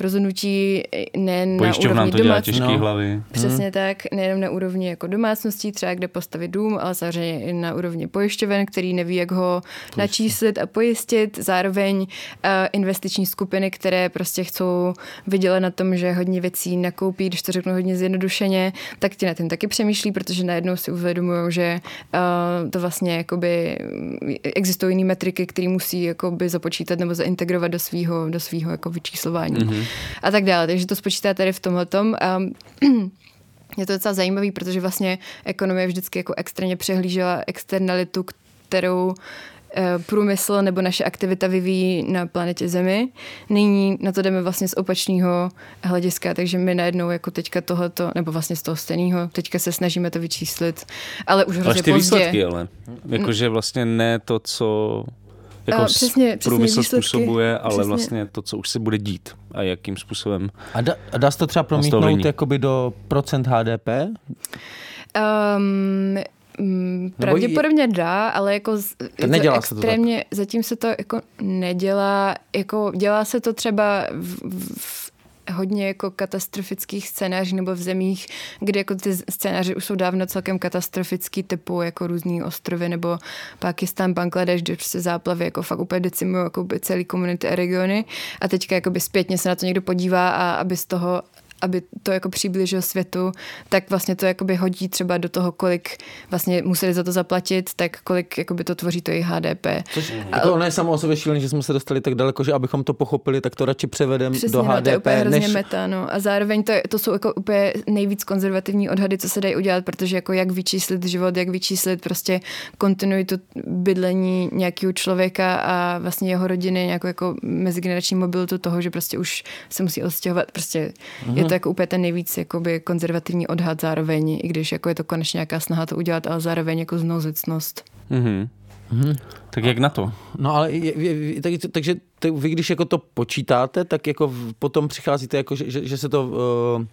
rozhodnutí nejen na úrovni to dělá těžký no. hlavy. Přesně hmm. tak, nejenom na úrovni jako domácností, třeba kde postavit dům, ale samozřejmě i na úrovni pojišťoven, který neví, jak ho Pojiště. načíslit a pojistit. Zároveň uh, investiční skupiny, které prostě chcou vydělat na tom, že hodně věcí nakoupí, když to řeknu hodně zjednodušeně, tak ti na tím taky přemýšlí, protože najednou si uvědomují, že uh, to vlastně jakoby existují jiné metriky, které musí jakoby započítat nebo zaintegrovat do svého do svýho jako vyčíslování mm-hmm. a tak dále. Takže to spočítá tady v tomhletom. Um, je to docela zajímavý, protože vlastně ekonomie vždycky jako extrémně přehlížela externalitu, kterou průmysl nebo naše aktivita vyvíjí na planetě Zemi. Nyní na to jdeme vlastně z opačného hlediska, takže my najednou jako teďka tohoto, nebo vlastně z toho stejného, teďka se snažíme to vyčíslit, ale už hrozně ty pozdě. výsledky, ale jakože vlastně ne to, co jako a, přesně, průmysl přesně způsobuje, ale přesně. vlastně to, co už se bude dít a jakým způsobem. A, da, a dá se to třeba promítnout jakoby do procent HDP? Um, Mm, pravděpodobně dá, ale jako nedělá extrémně, se to tak. zatím se to jako nedělá, jako dělá se to třeba v, v hodně jako katastrofických scénářů nebo v zemích, kde jako ty scénáře už jsou dávno celkem katastrofický typu jako různý ostrovy nebo Pakistan, Bangladeš, kde prostě záplavy jako fakt úplně decimují jako celý komunity a regiony a teďka jako by zpětně se na to někdo podívá a aby z toho aby to jako přiblížil světu, tak vlastně to jakoby hodí třeba do toho, kolik vlastně museli za to zaplatit, tak kolik jakoby to tvoří to jejich HDP. Což a, jako ono je samo o sobě šílené, že jsme se dostali tak daleko, že abychom to pochopili, tak to radši převedeme do HDP. No, to je úplně hrozně než... meta, no. A zároveň to, je, to jsou jako úplně nejvíc konzervativní odhady, co se dají udělat, protože jako jak vyčíslit život, jak vyčíslit prostě kontinuitu bydlení nějakého člověka a vlastně jeho rodiny, nějakou jako mezigenerační mobilitu toho, že prostě už se musí odstěhovat. Prostě mm-hmm. je to jako úplně ten nejvíc jakoby konzervativní odhad zároveň, i když jako je to konečně nějaká snaha to udělat, ale zároveň jako znouzecnost. Mm-hmm. Mm-hmm. Tak jak na to? No ale je, je, tak, takže vy, když jako to počítáte, tak jako potom přicházíte, jako, že, že se to uh,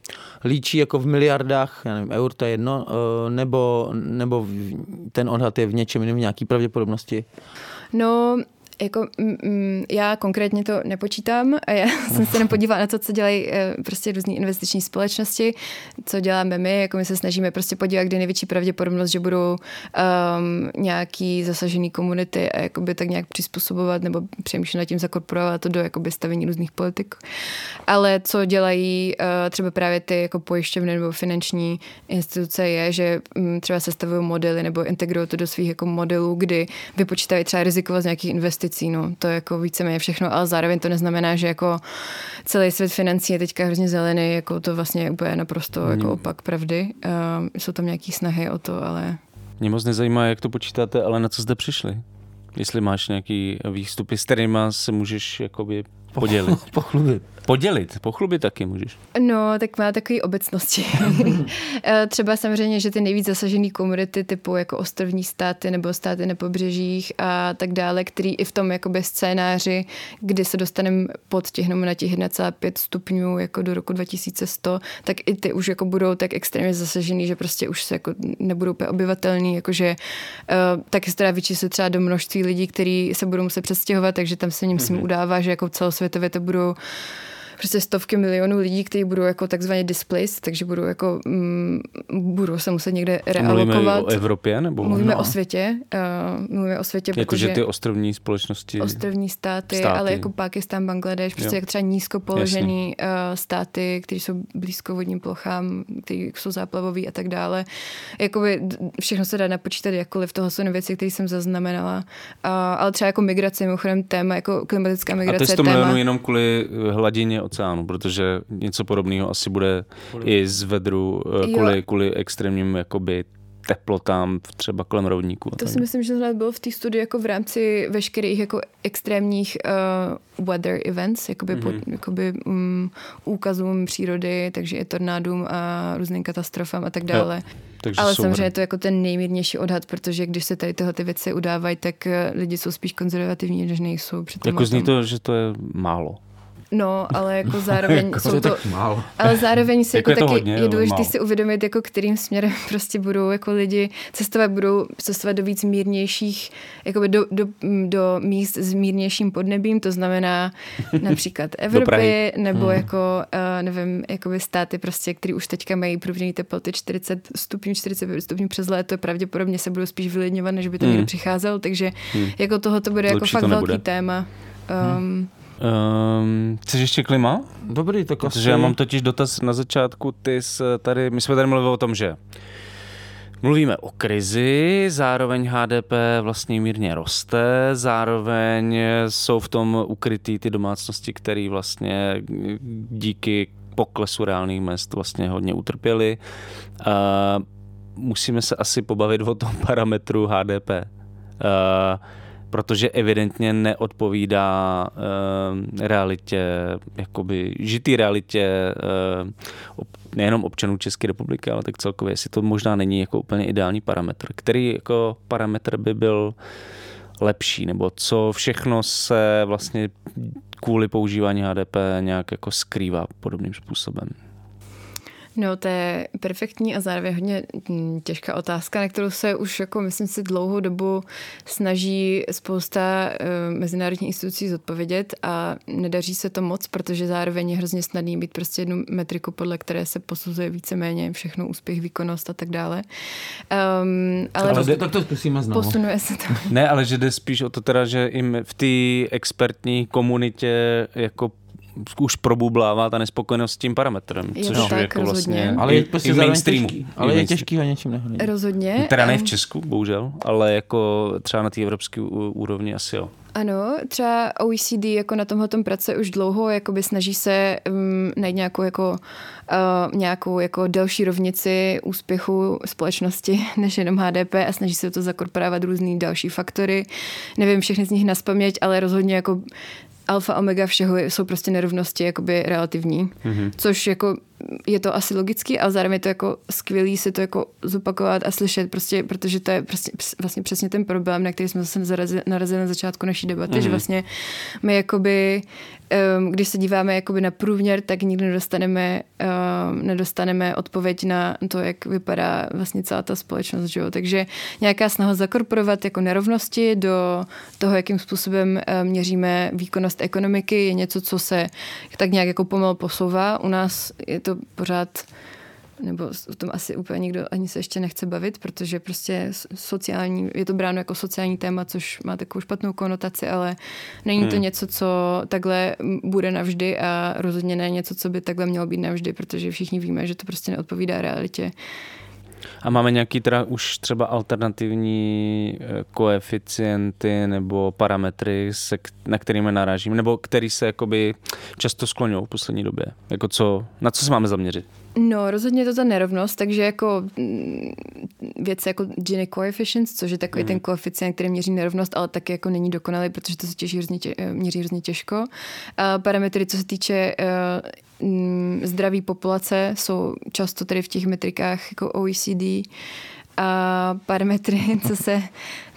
líčí jako v miliardách, já nevím, eur, to je jedno, uh, nebo, nebo ten odhad je v něčem jiném, v nějaký pravděpodobnosti? No, jako mm, já konkrétně to nepočítám a já jsem se nepodívala na to, co dělají eh, prostě různé investiční společnosti, co děláme my, jako my se snažíme prostě podívat, kde největší pravděpodobnost, že budou um, nějaký zasažený komunity a jakoby tak nějak přizpůsobovat nebo přemýšlet nad tím zakorporovat to do jakoby stavení různých politik. Ale co dělají uh, třeba právě ty jako pojišťovny nebo finanční instituce je, že um, třeba sestavují modely nebo integrují to do svých jako modelů, kdy vypočítají třeba riziko z nějakých investic investicí, no, to je jako víceméně všechno, ale zároveň to neznamená, že jako celý svět financí je teďka hrozně zelený, jako to vlastně je úplně naprosto hmm. jako opak pravdy. Uh, jsou tam nějaký snahy o to, ale... Mě moc nezajímá, jak to počítáte, ale na co jste přišli? Jestli máš nějaký výstupy, s kterými se můžeš jakoby podělit. Pochlubit. Podělit, pochlubit taky můžeš. No, tak má takové obecnosti. Eh, Třeba samozřejmě, že ty nejvíc zasažené komunity typu jako ostrovní státy nebo státy na pobřežích a tak dále, který i v tom jakoby scénáři, kdy se dostaneme pod těch jenom na těch 1,5 stupňů jako do roku 2100, tak i ty už jako budou tak extrémně zasažený, že prostě už se jako nebudou úplně obyvatelný, jakože uh, taky se teda vyčíslit třeba do množství lidí, kteří se budou muset přestěhovat, takže tam se ním mm-hmm. udává, že jako celosvětově to budou prostě stovky milionů lidí, kteří budou jako takzvaně displaced, takže budou jako mm, budou se muset někde realokovat. Mluvíme o Evropě? Nebo? Mluvíme no. o světě. Uh, mluvíme o světě, Jako, protože že ty ostrovní společnosti... ostrovní státy, státy. ale jako Pakistan, Bangladeš, prostě Jo. jako třeba nízko položený uh, státy, které jsou blízko vodním plochám, které jsou záplavový a tak dále. Jakoby všechno se dá napočítat jakkoliv, toho jsou věci, které jsem zaznamenala. Uh, ale třeba jako migrace, mimochodem téma, jako klimatická A to migrace je 100 téma. milionů jenom kvůli hladině oceánu, protože něco podobného asi bude i z vedru eh, Jo. kvůli, kvůli extrémním jakoby teplotám třeba kolem rovníků. a To tak. si myslím, že snad bylo v té studii jako v rámci veškerých jako extrémních uh, weather events, jakoby, mm-hmm. pod, jakoby um, úkazům přírody, takže i tornádům a různým katastrofám a tak dále. Takže Ale samozřejmě je to jako ten nejmírnější odhad, protože když se tady tyhle ty věci udávají, tak eh, lidi jsou spíš konzervativní, než nejsou. Jako zní to, že to je málo. No, ale jako zároveň To jsou je to... tak málo. Ale zároveň si Jako jako, je taky hodně, je důležité si uvědomit, jako kterým směrem prostě budou jako lidi cestovat, budou cestovat do víc mírnějších, jakoby do, do, do míst s mírnějším podnebím, to znamená například Evropy, nebo jako, uh, nevím, jakoby státy prostě, které už teďka mají průměrné teploty 40 stupňů, 45 stupňů přes léto, pravděpodobně se budou spíš vylidňovat, než by tam Hmm. někdo přicházel, takže jako toho to bude jako Lepší fakt to velký téma. Um, Um, chceš ještě klima? Dobrý, tak Protože asi... já mám totiž dotaz na začátku. Ty jsi tady, my jsme tady mluvili o tom, že Mluvíme o krizi, zároveň HDP vlastně mírně roste, zároveň jsou v tom ukrytý ty domácnosti, které vlastně díky poklesu reálných mest vlastně hodně utrpěly. A musíme se asi pobavit o tom parametru HDP. A protože evidentně neodpovídá eh, realitě, jakoby žitý realitě eh, ob, nejenom občanů České republiky, ale tak celkově, jestli to možná není jako úplně ideální parametr. Který jako parametr by byl lepší, nebo co všechno se vlastně kvůli používání HDP nějak jako skrývá podobným způsobem. No, to je perfektní a zároveň hodně mm, těžká otázka, na kterou se už jako myslím si dlouhou dobu snaží spousta uh, mezinárodních institucí zodpovědět a nedaří se to moc, protože zároveň je hrozně snadný mít prostě jednu metriku, podle které se posuzuje víceméně všechno úspěch, výkonnost a tak dále. Um, ale Ale jde- tak to zkusíme znovu. posunuje se to. Ne, ale že jde spíš o to teda, že i v té expertní komunitě jako už probublává ta nespokojenost s tím parametrem, Je což to je tak, jako vlastně. Ale je prostě i v mainstreamu. těžký. Ale je těžký ho něčím nehradit. Rozhodně. Teda ne v Česku, bohužel, ale jako třeba na té evropské úrovni asi jo. Ano, třeba OECD jako na tomhle pracuje už dlouho, jakoby snaží se um, najít nějakou jako, uh, nějakou jako delší rovnici úspěchu společnosti než jenom HDP a snaží se to zakorporovat různý další faktory. Nevím všechny z nich naspaměť, ale rozhodně jako alfa omega všeho jsou prostě nerovnosti jakoby relativní, mm-hmm. což jako je to asi logický, ale zároveň je to jako skvělý si to jako zopakovat a slyšet, prostě, protože to je prostě vlastně přesně ten problém, na který jsme zase zarazili, narazili na začátku naší debaty, mm-hmm. že vlastně my jakoby, um, když se díváme jakoby na průměr, tak nikdy nedostaneme, um, nedostaneme odpověď na to, jak vypadá vlastně celá ta společnost, že jo? takže nějaká snaha zakorporovat jako nerovnosti do toho, jakým způsobem um, měříme výkonnost ekonomiky, je něco, co se tak nějak jako pomalu posouvá. U nás je to pořád nebo o tom asi úplně nikdo ani se ještě nechce bavit, protože prostě sociální, je to bráno jako sociální téma, což má takovou špatnou konotaci, ale není hmm. to něco, co takhle bude navždy a rozhodně ne něco, co by takhle mělo být navždy, protože všichni víme, že to prostě neodpovídá realitě. A máme nějaký teda už třeba alternativní eh, koeficienty nebo parametry, se, na kterými narážíme, nebo který se jakoby často skloňují v poslední době? Jako co, na co se máme zaměřit? No, rozhodně je to ta nerovnost, takže jako mm, věci jako Gini coefficients, což je takový mm. ten koeficient, který měří nerovnost, ale taky jako není dokonalý, protože to se těží hrozně tě, eh, měří hrozně těžko. A parametry, co se týče uh, zdraví populace, jsou často tady v těch metrikách jako OECD, a parametry, co se,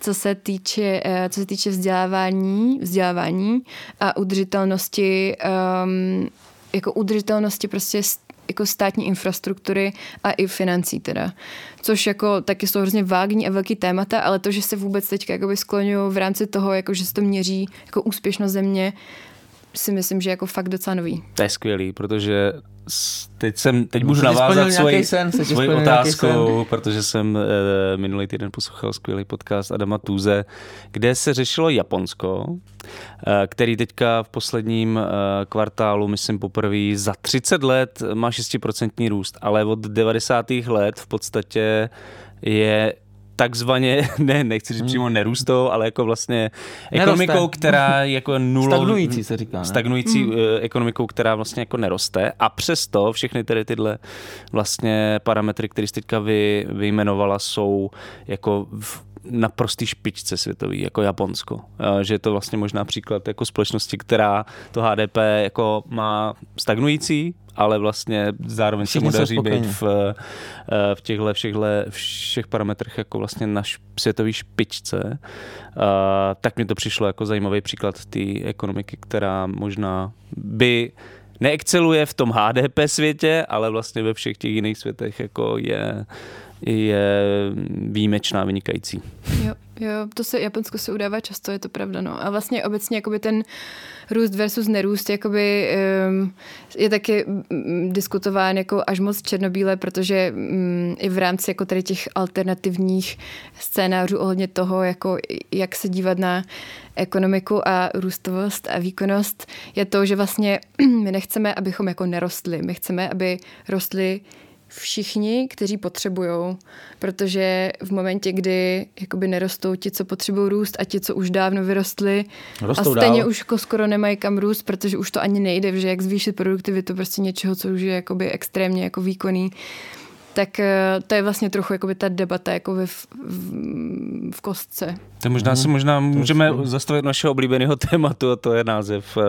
co se týče, eh, co se týče vzdělávání, vzdělávání a udržitelnosti, um, jako udržitelnosti prostě jako státní infrastruktury a i financí teda. Což jako taky jsou hrozně vágní a velký témata, ale to, že se vůbec teďka jakoby skloňují v rámci toho, jako že se to měří jako úspěšnost země, si myslím, že jako fakt docela nový. To je skvělý, protože teď jsem, teď můžu navázat svoji, sen, svoji otázkou, protože jsem e, minulý týden poslouchal skvělý podcast Adama Tuze, kde se řešilo Japonsko, e, který teďka v posledním e, kvartálu, myslím poprvé za 30 let má 6% růst, ale od 90. let v podstatě je takzvaně, ne, nechci říct hmm. přímo nerůstou, ale jako vlastně ekonomikou, neroste. která jako nulo... Stagnující se říká, ne? Stagnující hmm. Eh, ekonomikou, která vlastně jako neroste a přesto všechny tedy tyhle vlastně parametry, které jste teďka vy, vyjmenovala, jsou jako v, na prostý špičce světový, jako Japonsko. Že je to vlastně možná příklad jako společnosti, která to HDP jako má stagnující, ale vlastně zároveň Všichni se mu daří být v, eh, v těchto všech, všech parametrech jako vlastně na světové špičce. Tak mi to přišlo jako zajímavý příklad té ekonomiky, která možná by neexceluje v tom HDP světě, ale vlastně ve všech těch jiných světech jako je je výjimečná, vynikající. Jo, jo, to se Japonsko se udává často, je to pravda, no. A vlastně obecně jakoby ten růst versus nerůst jakoby, um, je taky diskutován jako až moc černobíle, protože um, i v rámci jako tady těch alternativních scénářů ohledně toho, jako jak se dívat na ekonomiku a růstovost a výkonnost, je to, že vlastně my nechceme, abychom jako nerostli. My chceme, aby rostly všichni, kteří potřebují, protože v momentě, kdy jakoby nerostou ti, co potřebují růst a ti, co už dávno vyrostli Rostou a stejně dál. už jako skoro nemají kam růst, protože už to ani nejde, že jak zvýšit produktivitu prostě něčeho, co už je jakoby extrémně jako výkonný, tak eh, to je vlastně trochu jakoby ta debata jako v, v, v kostce. To možná hmm. se možná můžeme zastavit našeho oblíbeného tématu a to je název uh,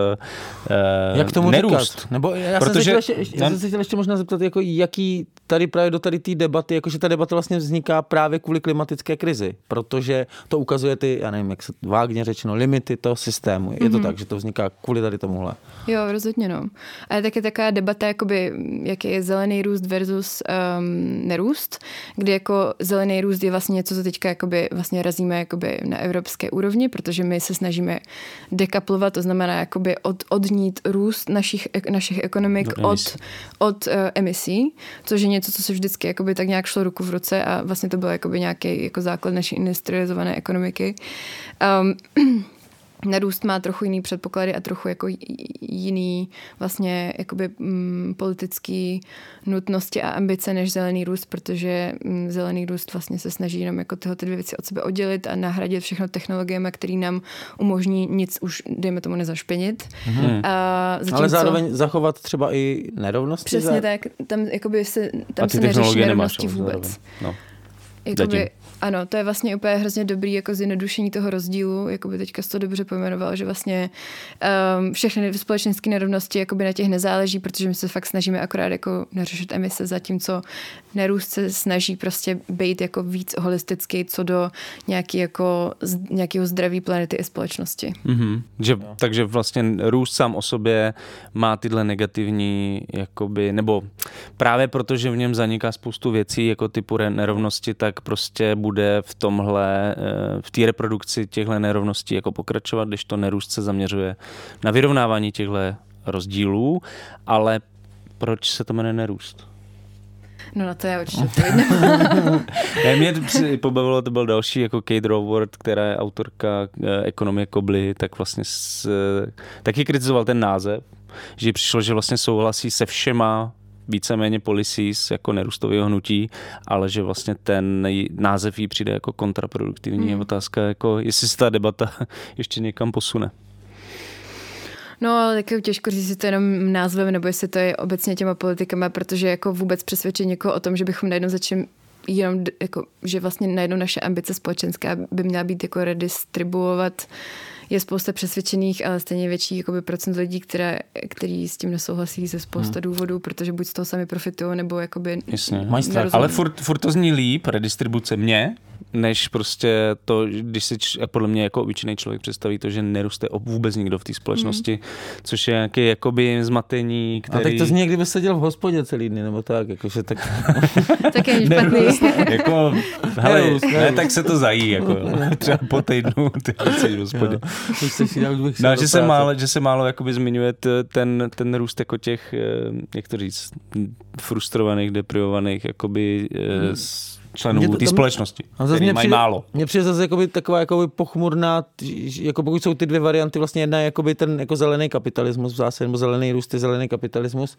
Jak tomu nerůst. Říkat? Nebo já Protože, jsem se chtěl ještě, já jsem se chtěl ještě možná zeptat, jako jaký tady právě do tady té debaty, jakože ta debata vlastně vzniká právě kvůli klimatické krizi, protože to ukazuje ty, já nevím, jak se vágně řečeno, limity toho systému. Je mm-hmm. to mhm. tak, že to vzniká kvůli tady tomuhle? Jo, rozhodně no. A je taky taková debata, jakoby, jaký je zelený růst versus um, nerůst, kdy jako zelený růst je vlastně něco, co teďka jakoby vlastně razíme jakoby na evropské úrovni, protože my se snažíme dekaplovat, to znamená jakoby od, odnít růst našich, našich ekonomik od, od uh, emisí, což je něco, co se vždycky jakoby tak nějak šlo ruku v ruce a vlastně to byl jakoby nějaký jako základ naší industrializované ekonomiky. Um, Narůst má trochu jiný předpoklady a trochu jako jiný vlastně jakoby mm, politický nutnosti a ambice než zelený růst, protože mm, zelený růst vlastně se snaží jenom jako tyhle ty dvě věci od sebe oddělit a nahradit všechno technologiemi, které nám umožní nic už, dejme tomu, nezašpěnit. Hmm. A zatímco, Ale zároveň zachovat třeba i nerovnosti? Přesně za... tak, tam, jakoby se, tam se neřeší nerovnosti vůbec. No. Jakoby, ano, to je vlastně úplně hrozně dobrý jako zjednodušení toho rozdílu, jako by teďka to dobře pojmenoval, že vlastně um, všechny společenské nerovnosti jako by na těch nezáleží, protože my se fakt snažíme akorát jako neřešit emise, zatímco nerůst se snaží prostě být jako víc holistický co do nějaký jako, z, nějakého zdraví planety i společnosti. Mm-hmm. Že, takže vlastně růst sám o sobě má tyhle negativní, jakoby, nebo právě protože v něm zaniká spoustu věcí, jako typu nerovnosti, tak prostě bude v tomhle, eh, v té reprodukci těchto nerovností jako pokračovat, když to nerůst se zaměřuje na vyrovnávání těchto rozdílů, ale proč se to jmenuje nerůst? No na to já určitě ne, Mě pobavilo, to byl další jako Kate Raworth, která je autorka eh, ekonomie Kobly, tak vlastně s, taky kritizoval ten název, že přišlo, že vlastně souhlasí se všema víceméně policies jako nerůstového hnutí, ale že vlastně ten název jí přijde jako kontraproduktivní. Hmm. Je otázka, jako, jestli se ta debata ještě někam posune. No, ale taky těžko říct, jestli to je jenom názvem, nebo jestli to je obecně těma politikama, protože jako vůbec přesvědčit někoho o tom, že bychom najednou začali jenom, jako, že vlastně najednou naše ambice společenská by měla být jako redistribuovat je spousta přesvědčených, ale stejně větší jakoby, procent lidí, které, který s tím nesouhlasí ze spousta hmm. důvodů, protože buď z toho sami profitují, nebo jakoby Jasně. Ale furt, furt to zní líp, redistribuce mě, než prostě to, když si podle mě jako obyčejný člověk představí to, že neroste vůbec nikdo v té společnosti, mm. což je nějaké jakoby zmatení, který... A tak to zní, kdyby seděl v hospodě celý dny, nebo tak, jakože tak... tak je špatný. jako, hele, nerůst, nerůst. ne, tak se to zají, jako třeba po týdnu ty v hospodě. No, že se málo, že se málo jakoby zmiňuje ten, ten růst jako těch, eh, jak to říct, frustrovaných, deprivovaných, jakoby hmm členů té společnosti, a zase mají přijde, málo. Mně přijde zase jakoby taková jakoby pochmurná, jako pokud jsou ty dvě varianty, vlastně jedna je jakoby ten jako zelený kapitalismus v zásadě, nebo zelený růst je zelený kapitalismus,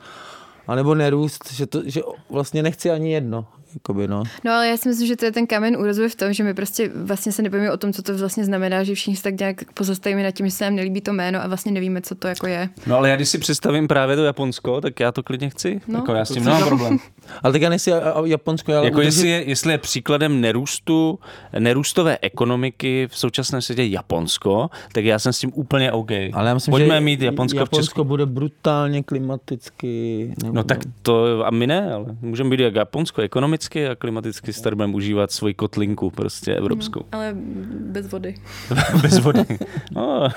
anebo nerůst, že, to, že vlastně nechci ani jedno. Jakoby, no. no ale já si myslím, že to je ten kámen úrazu v tom, že my prostě vlastně se nebojíme o tom, co to vlastně znamená, že všichni se tak nějak pozastavíme nad tím, že se nám nelíbí to jméno a vlastně nevíme, co to jako je. No ale já když si představím právě to Japonsko, tak já to klidně chci. No. Jako já s tím nemám problém. ale tak já nejsi Japonsko, ale jako udržit... jestli, je, jestli je příkladem nerůstu, nerůstové ekonomiky v současném světě Japonsko, tak já jsem s tím úplně OK. Ale já myslím, Pojďme že mít Japonsko, Japonsko v Česku. bude brutálně klimaticky. Nebo... No tak to a my ne, ale můžeme být jak Japonsko ekonomicky ekonomicky a klimaticky tady budeme užívat svoji kotlinku prostě evropskou. Hmm, ale bez vody. bez vody. No.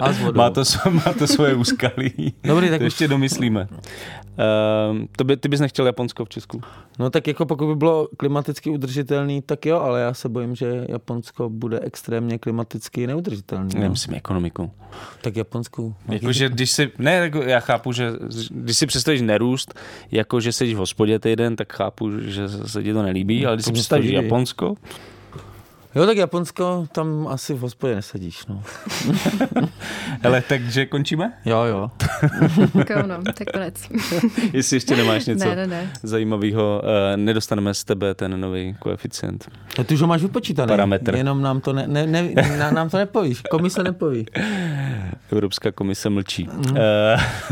A s vodou. Má to, má to svoje úskalí. Dobrý, tak to ještě domyslíme. Uh, to by, ty bys nechtěl Japonsko v Česku? No tak jako pokud by bylo klimaticky udržitelný, tak jo, ale já se bojím, že Japonsko bude extrémně klimaticky neudržitelný. No. Nemyslím ekonomiku. Tak Japonsku. Jakože když si, ne, jako já chápu, že když si představíš nerůst, jako že sedíš v hospodě týden, tak chápu, že se ti to nelíbí, ale když si představíš Japonsko, Jo, tak Japonsko, tam asi v hospodě nesedíš, no. Hele, takže končíme? Jo, jo. no, tak konec. Jestli ještě nemáš něco ne, ne, ne. zajímavého, uh, nedostaneme z tebe ten nový koeficient. No ty už ho máš vypočítaný. Parametr. Jenom nám to, ne, ne, ne, nám to nepovíš. Komise nepoví. Evropská komise mlčí. Mm. Uh,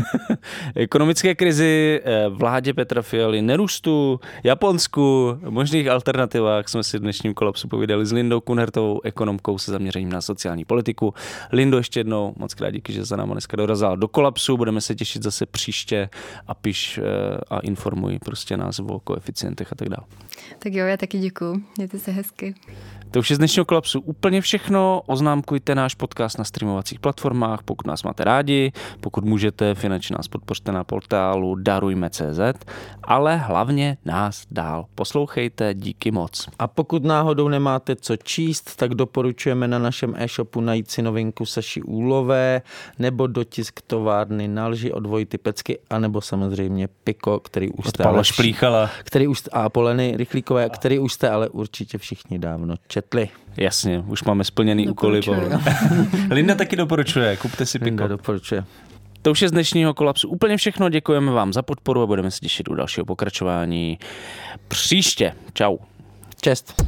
ekonomické krizi, uh, vládě Petra Fialy, nerůstu, Japonsku, možných alternativách jsme si v dnešním kolapsu povídali s Lindou Lindou Kunhertovou, ekonomkou se zaměřením na sociální politiku. Lindo, ještě jednou moc krát díky, že za náma dneska dorazila do kolapsu. Budeme se těšit zase příště a piš eh, a informuj prostě nás o koeficientech a tak dále. Tak jo, já taky děkuji. Mějte se hezky. To už je z dnešního kolapsu úplně všechno. Oznámkujte náš podcast na streamovacích platformách, pokud nás máte rádi, pokud můžete, finančně nás podpořte na portálu darujme.cz, ale hlavně nás dál poslouchejte, díky moc. A pokud náhodou nemáte co číst, tak doporučujeme na našem e-shopu najít si novinku Saši Úlové nebo dotisk továrny na lži od Vojty Pecky, anebo samozřejmě Piko, který už jste ale, Šplíchala. Který už, a Poleny Rychlíkové, který už jste ale určitě všichni dávno četli. Jasně, už máme splněný úkoly. Linda taky doporučuje, kupte si Piko. Linda doporučuje. To už je z dnešního kolapsu úplně všechno. Děkujeme vám za podporu a budeme se těšit u dalšího pokračování příště. Čau. Čest.